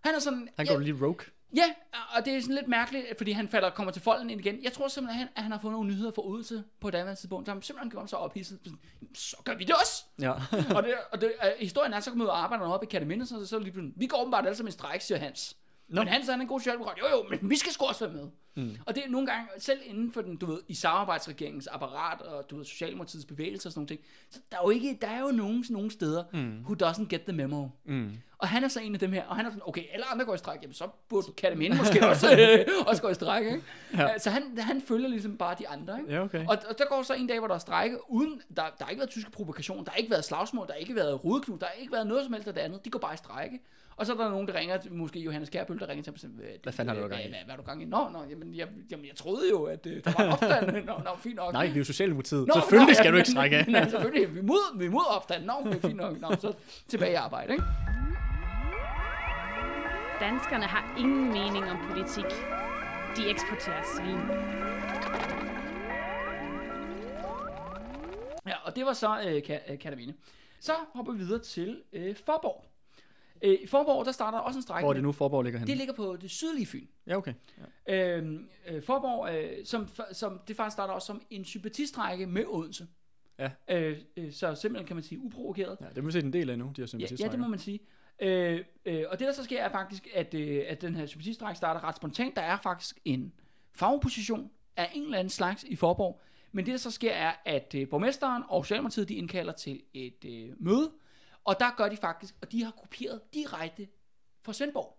Han er sådan... Han ja, går lige rogue. Ja, og det er sådan lidt mærkeligt, fordi han falder kommer til folden ind igen. Jeg tror simpelthen, at han har fået nogle nyheder fra Odense på et andet tidspunkt. Så han simpelthen gjort sig ophidset. Sådan, "Jamen, Så gør vi det også! Ja. [laughs] og det, og det, uh, historien er, så kommer arbejderne op i Kataminde, så, så lige pludselig, vi går åbenbart alle sammen i stræk, siger Hans. Nå. Men Hans er en god socialdemokrat. Jo, jo, men vi skal sgu også være med. Mm. Og det er nogle gange, selv inden for den, du ved, i samarbejdsregeringens apparat, og du ved, Socialdemokratiets bevægelse og sådan nogle ting, så der er jo ikke, der er jo nogen, nogle steder, mm. who doesn't get the memo. Mm. Og han er så en af dem her, og han er sådan, okay, alle andre går i stræk, jamen så burde Kataminde måske [laughs] også, øh, [laughs] også gå i stræk, ikke? Ja. Ja. Så han, han følger ligesom bare de andre, ikke? Ja, okay. Og, og der går så en dag, hvor der er strække, uden, der, der har ikke været tyske provokationer, der har ikke været slagsmål, der har ikke været rodeknud, der har ikke været noget som helst af det andet. De går bare i strække. Og så er der nogen, der ringer, måske Johannes Kærbøl, der ringer til ham hvad, Hvad fanden har du gang i?" Hvad, hvad, du gang i? Nå, nå, jamen, jeg, jamen, jeg troede jo, at øh, der var opstand. [laughs] nå, nå, fint nok. Nej, vi er jo Socialdemokratiet. Nå, Selvfølgelig nå, skal du ikke men- strække af. [laughs] Nej, selvfølgelig. Vi er mod, vi er mod opstand. Nå, det er fint nok. Nå, så tilbage i arbejde, ikke? Danskerne har ingen mening om politik. De eksporterer svin. Ja, og det var så øh, Ka- øh, Katamine. Så hopper vi videre til øh, Forborg. Øh, I Forborg, der starter også en strække. Hvor er det nu Forborg ligger Det henne? ligger på det sydlige Fyn. Ja, okay. Ja. Øhm, øh, Forborg, øh, som, som det faktisk starter også som en sympatistrække med Odense. Ja. Øh, øh, så simpelthen kan man sige uprovokeret. ja, det må se en del af nu, de her Ja, sympatistrækker. ja, det må man sige. Øh, øh, og det der så sker er faktisk, at, øh, at den her sympatistrække starter ret spontant. Der er faktisk en fagopposition af en eller anden slags i Forborg. Men det der så sker er, at øh, borgmesteren og Socialdemokratiet de indkalder til et øh, møde. Og der gør de faktisk, og de har kopieret direkte fra Svendborg.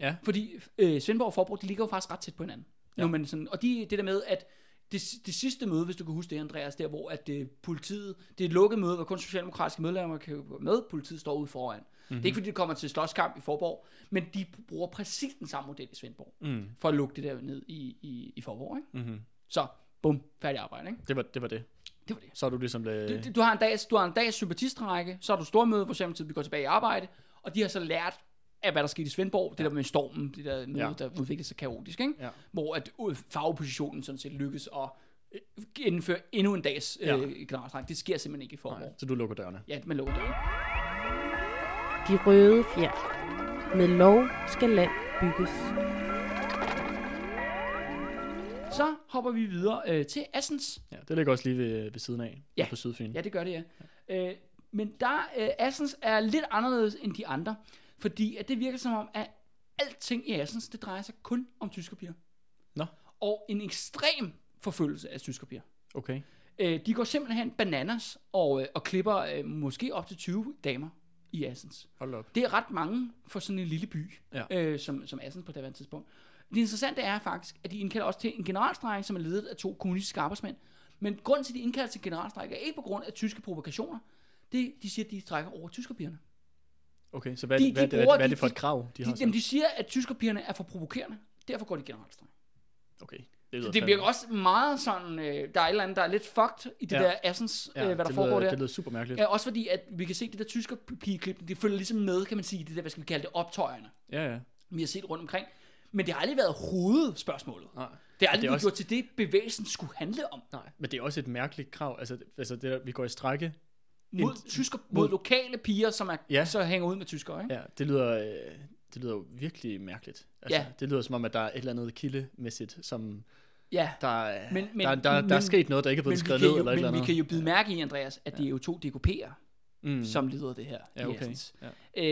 Ja. Fordi øh, Svendborg og Forborg, de ligger jo faktisk ret tæt på hinanden. Ja. Når man sådan, og de, det der med, at det, det sidste møde, hvis du kan huske det, Andreas, der hvor at øh, politiet, det er et lukket møde, hvor kun socialdemokratiske medlemmer kan gå med, politiet står ude foran. Mhm. Mm-hmm. Det er ikke fordi, det kommer til slåskamp i Forborg, men de bruger præcis den samme model i Svendborg, Mm. for at lukke det der ned i, i, i Forborg. Ikke? Mm-hmm. Så, bum, færdig arbejde. Ikke? Det, var, det var det. Det var det. Så er du ligesom... Øh... Du, du, har en dags, du har en dags sympatistrække, så har du stormøde, hvor Socialdemokratiet vi går tilbage i arbejde, og de har så lært af, hvad der skete i Svendborg, det der med stormen, det der møde, Ja. ja. der udviklede sig kaotisk, ikke? Ja. hvor at øh, fagoppositionen sådan set lykkes at øh, indføre endnu en dags Ja. øh, generalstræk. Det sker simpelthen ikke i. Nej, så du lukker dørene. Ja, man lukker døren. De røde fjer. Med lov skal land bygges. Så hopper vi videre øh, til Assens. Ja, det ligger også lige ved, ved siden af. Ja. På Sydfyn. Ja, det gør det, ja. ja. Øh, men der, øh, Assens er lidt anderledes end de andre, fordi at det virker som om, at alting i Assens, det drejer sig kun om tyskerpiger. Nå. Og en ekstrem forfølgelse af tyskerpiger. Okay. Øh, de går simpelthen bananas og, øh, og klipper øh, måske op til 20 damer i Assens. Hold op. Det er ret mange for sådan en lille by, Ja. øh, som, som Assens på det tidspunkt. Det interessante er faktisk, at de indkalder også til en generalstræk, som er ledet af to kommunistiske arbejdsmænd. Men grunden til, at de indkalder til en generalstræk, er ikke på grund af tyske provokationer. Det, de siger, at de strækker over tyskerpigerne. Okay, så hvad, De- de, hvad, de hvad, bruger- hvad er det de- for et krav, de har? De, så? jamen, de siger, at tyskerpigerne er for provokerende. Derfor går de i generalstræk. Okay. Det, lyder Det fandme- virker også meget sådan, øh, der er et eller andet, der er lidt fucked i det Ja. der Assens, ja, øh, hvad der foregår lyder, der. Det lyder super mærkeligt. Ja, også fordi, at vi kan se det der tysker pigeklip, det følger ligesom med, kan man sige, det der, hvad skal vi kalde det, optøjerne, Ja, ja. vi har set rundt omkring. Men det har aldrig været hovedspørgsmålet. Nej. Det har aldrig Det er også- gjort til det, bevægelsen skulle handle om. Nej, men det er også et mærkeligt krav. Altså, altså det der, vi går i strække mod, En- tysker, mod- mod lokale piger, som er, Ja. så hænger ud med tyskere, ikke? Ja, det lyder, øh, det lyder jo virkelig mærkeligt. Altså, Ja. Det lyder som om, at der er et eller andet kildemæssigt, som Ja. der, er- Men- men- der, der, der er men- sket noget, der ikke er blevet Men, skrevet ned jo, eller et eller men vi kan jo bide mærke i, Andreas, at det er jo to DKP'er, mm. som leder det her. Ja, okay. Assens. Ja.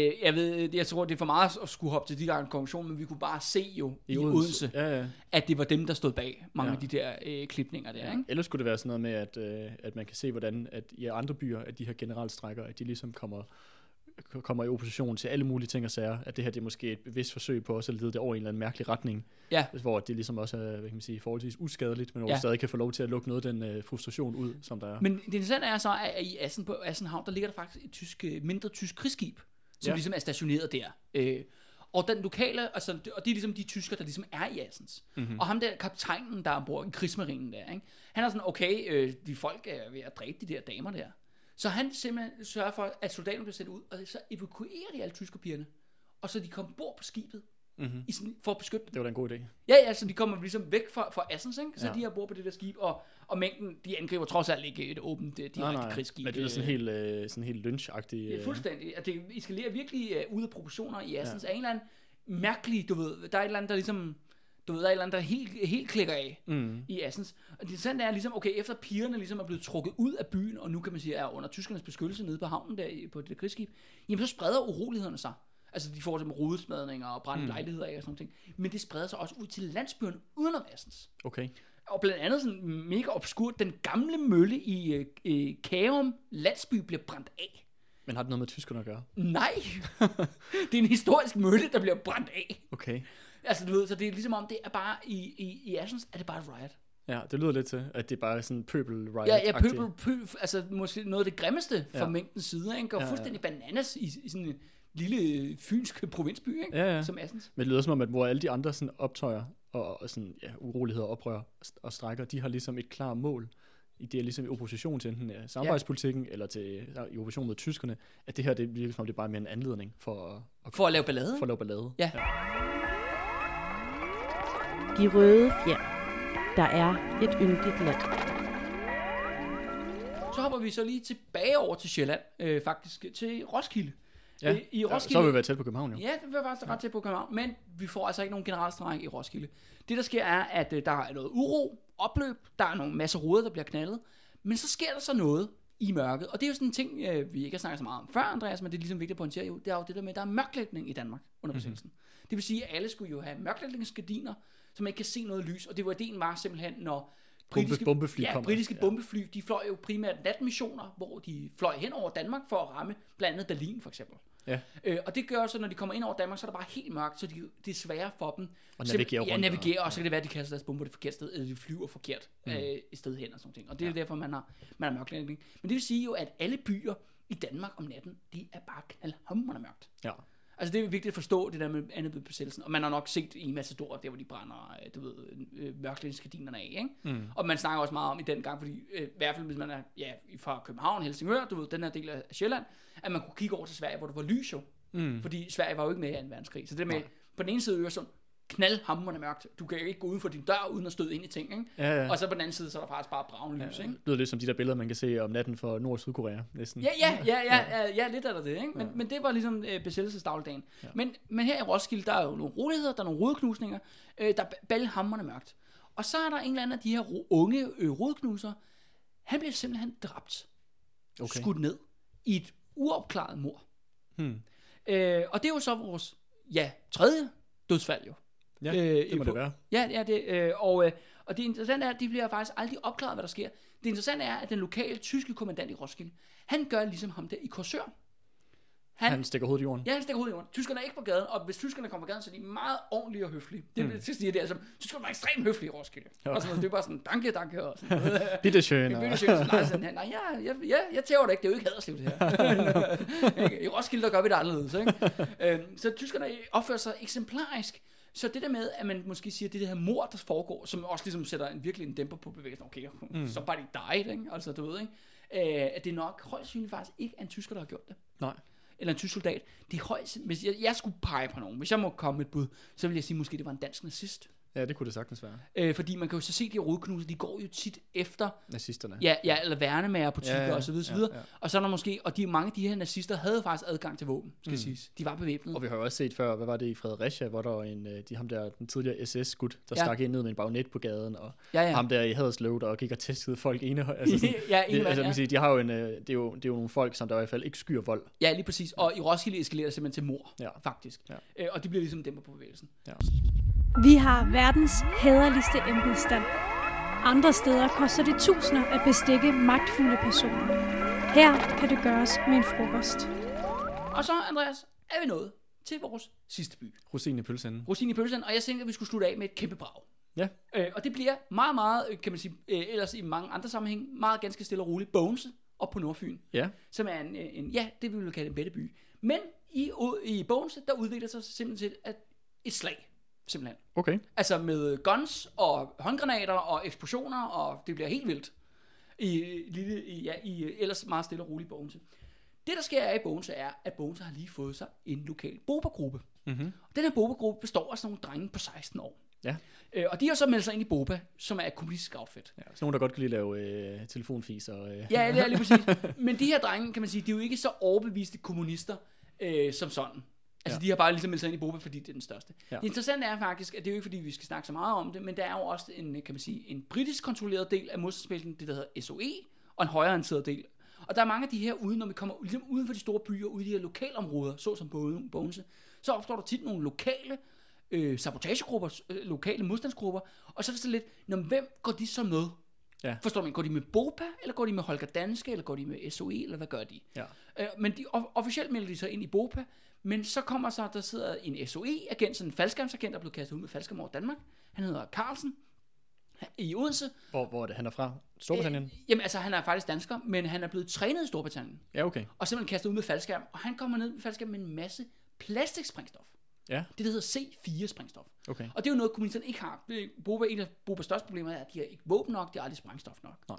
Øh, jeg, ved, jeg tror, det er for meget at skulle hoppe til de der konklusioner, men vi kunne bare se jo i, i Odense, Odense, Ja, ja. at det var dem, der stod bag mange Ja. ja. af de der øh, klipninger der. Ikke? Ellers skulle det være sådan noget med, at, øh, at man kan se, hvordan at i andre byer, at de her generalstrækker, at de ligesom kommer kommer i opposition til alle mulige ting og sager, at det her det er måske et bevidst forsøg på også at lede det over i en eller anden mærkelig retning, Ja. hvor det ligesom også er, hvad kan man sige, forholdsvis uskadeligt, men hvor Ja. stadig kan få lov til at lukke noget af den øh, frustration ud, som der er. Men det interessante er så, at i Assen, på Assenhavn, der ligger der faktisk et tysk, øh, mindre tysk krigsskib, som Ja. ligesom er stationeret der. Øh, og den lokale, altså, og det er ligesom de tyskere, der ligesom er i Assens. Mhm. Mm-hmm. Og ham der kaptajnen, der er ombord i krigsmarinen der, ikke? han er sådan, okay, øh, de folk er ved at dræbe de der damer der. Så han simpelthen sørger for, at soldaterne bliver sendt ud, og så evakuerer de alle tyskerpigerne. Og så de kommer bord på skibet, Mm-hmm. i sådan, for at beskytte dem. Det var da en god idé. Ja, ja, så de kommer ligesom væk fra, fra Assens, ikke? Så Ja. ja. de er bord på det der skib, og, og mængden, de angriber trods alt ikke et åbent øh, direkte krigsskib. Men det er sådan øh, helt, øh, sådan helt lynchagtigt. Ja, Øh, fuldstændig. At det eskalerer virkelig uh, ud af proportioner i Assens. Ja. Er en eller anden mærkelig, du ved, der er et eller andet, der ligesom, du ved, der er et eller andet, der helt, helt klikker af mm, i Assens. Og det interessante er ligesom, okay, efter pigerne ligesom er blevet trukket ud af byen, og nu kan man sige, er under tyskernes beskyttelse nede på havnen der på det krigsskib, jamen så spreder urolighederne sig. Altså de får simpelthen rodesmadninger og brændte Mm. lejligheder af og sådan noget. ting. Men det spreder sig også ud til landsbyen udenom Assens. okay. Og blandt andet sådan mega obskurt, den gamle mølle i øh, øh, Karum landsby bliver brændt af. Men har det noget med tyskerne at gøre? Nej, [laughs] det er en historisk mølle, der bliver brændt af. Okay. Altså du ved, så det er ligesom om, det er bare i, i, i Assens, er det bare et riot. Ja, det lyder lidt til, at det er bare sådan pøbel riot Ja, ja, pøbel, pøbel, altså måske noget af det grimmeste fra Ja. ja. mængdens side, ikke? Går Ja, ja, ja. fuldstændig bananas i, i sådan en lille fynsk provinsby, ikke? Ja, ja. Som Assens. Men det lyder som om, at hvor alle de andre sådan optøjer og, og sådan, ja, uroligheder, oprør og strækker, de har ligesom et klart mål. I det er ligesom i opposition til enten ja, samarbejdspolitikken ja. eller til, ja, i opposition mod tyskerne, at det her det virker som om, det er bare mere en anledning for at, at, For at lave ballade. for at lave ballade. Ja. De røde fjer. Der er et yndigt land. Så hopper vi så lige tilbage over til Sjælland, øh, faktisk til Roskilde. Ja, Øh, I ja, Roskilde, så har vi været tæt på København jo. Ja, det var faktisk ret til på København, men vi får altså ikke nogen generalstræk i Roskilde. Det der sker er, at øh, der er noget uro, opløb, der er nogle masse ruder, der bliver knaldet, men så sker der så noget i mørket, og det er jo sådan en ting, øh, vi ikke har snakket så meget om før, Andreas, men det er ligesom vigtigt at pointere jo, det er jo det der med, at der er mørklægning i Danmark under besættelsen. Mm-hmm. Det vil sige, at alle skulle jo have mørklægningsgardiner, så man ikke kan se noget lys, og det var ideen var simpelthen, når Bombe- bombefly ja, kommer. britiske Ja. bombefly, de fløj jo primært natmissioner, hvor de fløj hen over Danmark for at ramme blandt andet Berlin for eksempel. Ja. Øh, og det gør så, når de kommer ind over Danmark, så er der bare helt mørkt, så de, det er sværere for dem. Og navigere Ja, rundt og- navigere, og så kan det være, at de kaster deres bomber det forkerte sted, eller de flyver forkert mm. øh, et sted hen og sådan ting. Og det er ja. derfor, man har, man har mørklægning. Men det vil sige jo, at alle byer i Danmark om natten, de er bare knaldhamrende mørkt. Ja. Altså det er vigtigt at forstå det der med andet besættelsen. Og man har nok set i Matador, der hvor de brænder, øh, du ved, øh, mørklægningsgardinerne af, ikke? Mm. Og man snakker også meget om i den gang, fordi øh, i hvert fald hvis man er ja, fra København, Helsingør, du ved, den her del af Sjælland, at man kunne kigge over til Sverige, hvor der var lys jo. Mm. Fordi Sverige var jo ikke med i 2. verdenskrig. Så det med, Nej. på den ene side Øresund, knaldhamrende mørkt. Du kan ikke gå uden for din dør, uden at støde ind i ting, ikke? Ja, ja. Og så på den anden side, så er der faktisk bare bravende lys, ikke? Det lyder lidt som de der billeder, man kan se om natten for Nord- og Sydkorea. Næsten. Ja, ja, ja, ja, ja, ja, lidt er der det, ikke? Men, ja. men det var ligesom øh, besættelsesdagligdagen. Ja. Men, men her i Roskilde, der er jo nogle roligheder, der er nogle rodeknusninger, øh, der er balhamrende mørkt. Og så er der en eller anden af de her unge øh, rodeknuser, han bliver simpelthen dræbt, okay. skudt ned, i et uopklaret mor. Hmm. Øh, og det er jo så vores, ja, tredje dødsfald jo. Ja, Øh, det må på- det være. Ja, ja det, øh, og, øh, og det interessante er, at de bliver faktisk aldrig opklaret, hvad der sker. Det interessante er, at den lokale tyske kommandant i Roskilde, han gør ligesom ham der i Korsør. Han, Han stikker hovedet i jorden. Ja, han stikker hovedet i jorden. Tyskerne er ikke på gaden, og hvis tyskerne kommer på gaden, så er de meget ordentlige og høflige. Det vil mm. sige, det er som, tyskerne var ekstremt høflige i Roskilde. Ja. Og sådan, noget. det er bare sådan, danke, danke, og sådan noget. [laughs] Bitte schön. Jeg og- begynder sådan, nej, sådan, her, nej, ja, jeg, ja, jeg tæver det ikke, det er jo ikke hadersliv, det her. [laughs] [laughs] Ikke? I Roskilde, der gør vi det anderledes, ikke? øhm, så tyskerne opfører sig eksemplarisk. Så det der med, at man måske siger, at det, det her mor, der foregår, som også ligesom sætter en, virkelig en dæmper på bevægelsen, okay, mm. så bare de died, ikke? Altså, du ved, ikke? Øh, at det er nok højst synligt faktisk ikke er en tysker, der har gjort det Nej. eller en tysk soldat. Det er højst, hvis jeg, jeg skulle pege på nogen, hvis jeg må komme med et bud, så vil jeg sige, måske det var en dansk nazist. Ja, det kunne det sagtens være. Øh, fordi man kan jo så se, de rodknuser, de går jo tit efter, Nazisterne. ja, ja eller værnemager butikker Ja, ja, og så videre, så ja, videre. ja. Og så er der måske, og de, mange af de her nazister havde faktisk adgang til våben, skal mm. siges. De var bevæbnet. Og vi har jo også set før, hvad var det i Fredericia, hvor der var en, øh, de, ham der, den tidligere SS-gut, der Ja. ja. stak ind ned med en bagnet på gaden, og Ja, ja. ja. ham der i Haderslev, der gik og testede folk ene. [laughs] Altså sådan, ja, det, en altså, man ja. kan sige, de har jo en, øh, det, er jo, det er jo nogle folk, som der i hvert fald ikke skyer vold. ja, lige præcis. Og i Roskilde eskalerer det simpelthen til mor, Ja. faktisk. Ja. Øh, og de bliver ligesom dæmper på bevægelsen. Vi har verdens hæderligste embedsstand. Andre steder koster det tusinder at bestikke magtfulde personer. Her kan det gøres med en frokost. Og så, Andreas, er vi nået til vores sidste by. Rosin i pølseenden. Rosin i pølsen, og jeg tænkte, at vi skulle slutte af med et kæmpe brag. Ja. Øh, og det bliver meget, meget, øh, kan man sige, øh, ellers i mange andre sammenhæng, meget ganske stille og roligt, Bogense op på Nordfyn, Ja. som er en, øh, en ja, det vi vil kalde en bedteby. Men i, i Bogense, der udvikler sig simpelthen til at et slag, simpelthen. Okay. Altså med guns og håndgranater og eksplosioner, og det bliver helt vildt. I, lille, i, ja, i øh, ellers meget stille og roligt Bogense. Det, der sker er i Bogense, er, at Bogense har lige fået sig en lokal bobergruppe. Mm-hmm. Den her Boba-gruppe består af sådan nogle drenge på 16 år. Ja. Øh, og de har så meldt sig ind i Boba, som er et kommunistisk outfit. ja. Sådan nogle, der godt kan lide at lave øh, telefonfis og... Øh, Ja, det er lige præcis. [laughs] Men de her drenge, kan man sige, de er jo ikke så overbeviste kommunister øh, som sådan. Altså, Ja. de har bare ligesom meldt sig ind i Boba, fordi det er den største. Ja. Det interessante er faktisk, at det er jo ikke, fordi vi skal snakke så meget om det, men der er jo også en, kan man sige, en britisk kontrolleret del af modstandsbevægelsen, det der hedder SOE, og en højreorienteret del. Og der er mange af de her ude, når vi kommer ligesom uden for de store byer, ude i de her lokalområder, såsom Bogen- Bogense, så opstår der tit nogle lokale øh, sabotagegrupper, øh, lokale modstandsgrupper, og så er det så lidt, når, hvem går de så med? Ja. Forstår man, går de med Bopa, eller går de med Holger Danske, eller går de med SOE, eller hvad gør de? Ja. Øh, men de, of- officielt melder de sig ind i Bopa, men så kommer så, der sidder en SOE-agent, sådan en faldskærmsagent, der er blevet kastet ud med faldskærm over Danmark. Han hedder Carlsen i Odense. Hvor, hvor er det, han er fra? Storbritannien? Øh, jamen altså, han er faktisk dansker, men han er blevet trænet i Storbritannien. Ja, okay. Og simpelthen kastet ud med faldskærm. Og han kommer ned med faldskærm med en masse plastiksprængstof. Ja, Det, der hedder C4-sprængstof. okay. Og det er jo noget, kommunisterne ikke har. Det Boba, en af Bobas største problemer er, at de har ikke våben nok, de har aldrig sprængstof nok. Nej.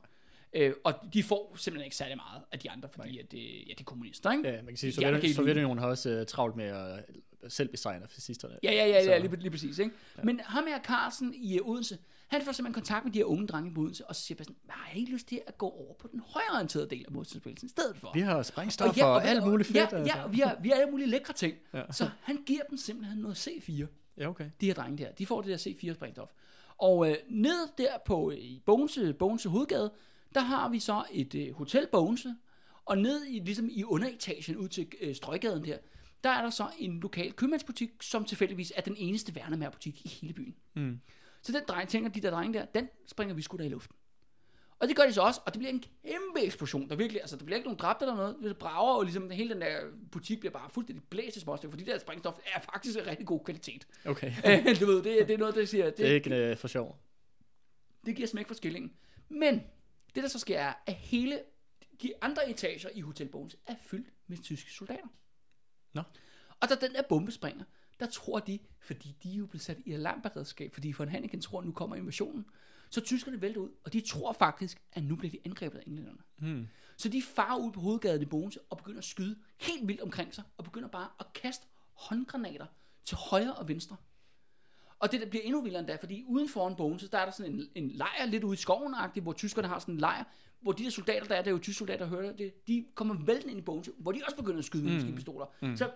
Øh, og de får simpelthen ikke særlig meget af de andre, fordi at det, ja, det er kommunister, ikke? Ja, man kan sige, kan Sovjet, Sovjetunionen har også uh, travlt med at uh, selv besejre fascisterne. Ja, ja, ja, ja lige, lige præcis. Ikke? Ja. Men ham her, Carlsen i uh, Odense, han får simpelthen kontakt med de her unge drenge på Odense, og så siger bare sådan, har jeg ikke lyst til at gå over på den højreorienterede del af modstandsbevægelsen i stedet for? Vi har sprængstoffer og, og alt muligt fedt. Ja, altså. ja vi, har, vi har alle mulige lækre ting. Ja. Så han giver dem simpelthen noget C4, ja, okay. de her drenge der. De får det der C4 sprængstof. Og øh, ned der på øh, i Bogense, Bogense Hovedgade, der har vi så et øh, hotel Bogense, og ned i, ligesom i underetagen ud til øh, Strøgaden der, der er der så en lokal købmandsbutik, som tilfældigvis er den eneste værnemærbutik i hele byen. Mm. Så den dreng, tænker de der drenge der, den springer vi sgu da i luften. Og det gør de så også, og det bliver en kæmpe eksplosion. Der virkelig, altså der bliver ikke nogen dræbt eller noget. Det brager, og ligesom hele den der butik bliver bare fuldstændig blæst i småstykker, fordi det der sprængstof er faktisk en rigtig god kvalitet. Okay. [laughs] Øh, du ved, det, det er noget, der siger, det, Det er ikke uh, for sjov. det giver smæk for skillingen. Men det, der så sker, er, at hele de andre etager i Hotel Bones er fyldt med tyske soldater. Nå. Og da den der bombe springer, der tror de, fordi de er jo blevet sat i alarmberedskab, fordi von Hanneken tror, at nu kommer invasionen, så tyskerne vælter ud, og de tror faktisk, at nu bliver de angrebet af englænderne. Hmm. Så de farer ud på hovedgaden i Bogense og begynder at skyde helt vildt omkring sig, og begynder bare at kaste håndgranater til højre og venstre. Og det der bliver endnu vildere endda, fordi uden foran Bogense, der er der sådan en, en lejr lidt ude i skoven hvor tyskerne har sådan en lejr, hvor de der soldater, der er, der er jo tyske soldater, der hører det, de kommer vælten ind i Bogense, hvor de også begynder at skyde med mm. maskinpistoler. Mm. Så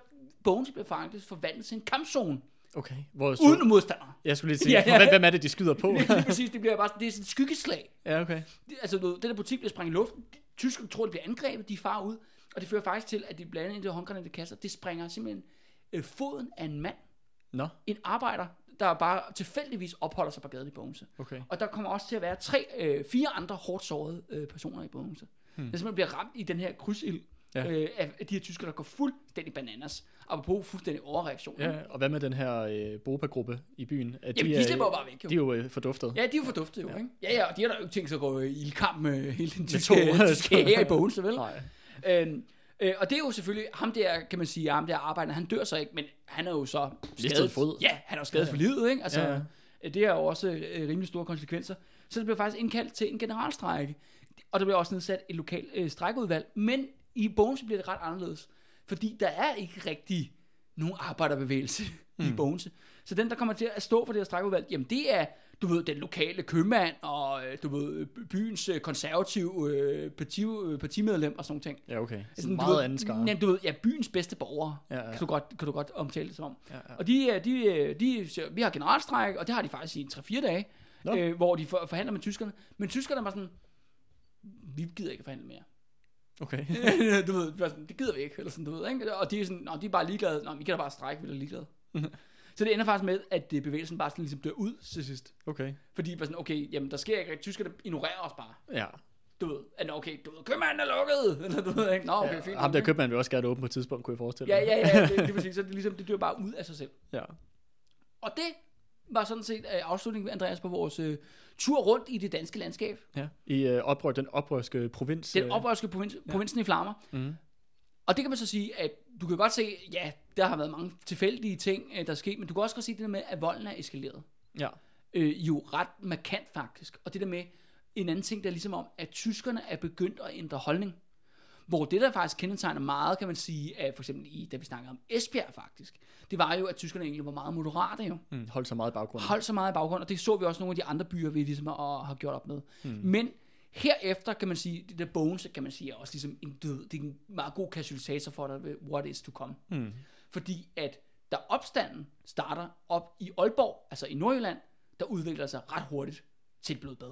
Bogense bliver faktisk forvandlet til en kampzone, Okay. Hvor så, uden modstandere. Jeg skulle lige sige, [laughs] Ja, ja, hvem er det, de skyder på? Lige præcis, det bliver bare det er sådan et skyggeslag. ja, okay. Det, altså, den der butik bliver sprængt i luften. Tyskerne tror, det bliver angrebet. De farer ud. Og det fører faktisk til, at de blandt andet i det håndgranate kasser, det springer simpelthen øh, foden af en mand. Nå, En arbejder, der bare tilfældigvis opholder sig på gaden i Bogense. okay. Og der kommer også til at være tre, øh, fire andre hårdt sårede øh, personer i Bogense. Hmm. Der simpelthen bliver ramt i den her krydsild Ja. øh, af, de her tyskere, der går fuldstændig bananas. Apropos fuldstændig overreaktion. Ja, og hvad med den her øh, Boba-gruppe i byen? Er Jamen, de er- slipper jo bare væk, jo. De er jo øh, forduftet. Ja, de er jo forduftet jo, ja. ikke? Ja, ja, og de har da jo ikke tænkt sig at gå i ildkamp med hele den tyske her i Bogense, vel? Nej. Øhm, øh, og det er jo selvfølgelig, ham der, kan man sige, ham der arbejder, han dør så ikke, men han er jo så skadet. fod. Ja, han er jo skadet for livet, ikke? Altså, Ja, ja. øh, det har jo også øh, rimelig store konsekvenser. Så det bliver faktisk indkaldt til en generalstrække, og der bliver også nedsat et lokalt øh, strækkeudvalg, men i Bogense bliver det ret anderledes, fordi der er ikke rigtig nogen arbejderbevægelse mm. i Bogense. Så den, der kommer til at stå for det her strækudvalg, jamen det er, du ved, den lokale købmand, og øh, du ved, byens øh, konservative øh, parti, øh, partimedlem og sådan nogle ting. Ja, okay. Sådan, Sådan meget ved, anden skare. Jamen, du ved, ja, byens bedste borgere, Ja, ja. Kan, du godt, kan du godt omtale det som. Ja, ja. Og de, øh, de, de, siger, vi har generalstræk, og det har de faktisk i 3-4 dage, øh, hvor de for, forhandler med tyskerne. Men tyskerne var sådan, vi gider ikke forhandle mere. Okay. [laughs] du ved, det, gider vi ikke, eller sådan, du ved, ikke? Og de er sådan, Nå, de er bare ligeglade. Nå, vi kan da bare strække, vi er ligeglade. [laughs] så det ender faktisk med, at øh, bevægelsen bare sådan ligesom dør ud til sidst. Okay. Fordi var sådan, okay, jamen der sker ikke rigtig, tyskerne ignorerer os bare. Ja. Du ved, at okay, du ved, købmanden er lukket, [laughs] eller du ved ikke, nå okay, ja fint. ham der købmand vil også gerne åbne på et tidspunkt, kunne jeg forestille Ja, mig. ja, ja, det, [laughs] det vil sige, så det, ligesom, det dør bare ud af sig selv. ja. Og det var sådan set uh, afslutningen, Andreas, på vores uh, tur rundt i det danske landskab. ja. I øh, oprør, den oprørske provins. Den øh, oprørske provins, provinsen i flammer. Mhm. Og det kan man så sige, at du kan godt se, ja, der har været mange tilfældige ting, øh, der er sket, men du kan også godt se det der med, at volden er eskaleret. Ja. Øh, jo ret markant faktisk. Og det der med, en anden ting, der er ligesom om, at tyskerne er begyndt at ændre holdning. Hvor det, der faktisk kendetegner meget, kan man sige, at for eksempel i, da vi snakkede om Esbjerg faktisk, det var jo, at tyskerne egentlig var meget moderate jo. Mm, hold så meget i baggrunden. Holdt så meget i baggrund, og det så vi også nogle af de andre byer, vi ligesom har, har gjort op med. Mm. Men herefter kan man sige, det der Bones, kan man sige, er også ligesom en død, det er en meget god katalysator for dig what is to come. Mm. Fordi at da opstanden starter op i Aalborg, altså i Nordjylland, der udvikler sig ret hurtigt til et blodbad.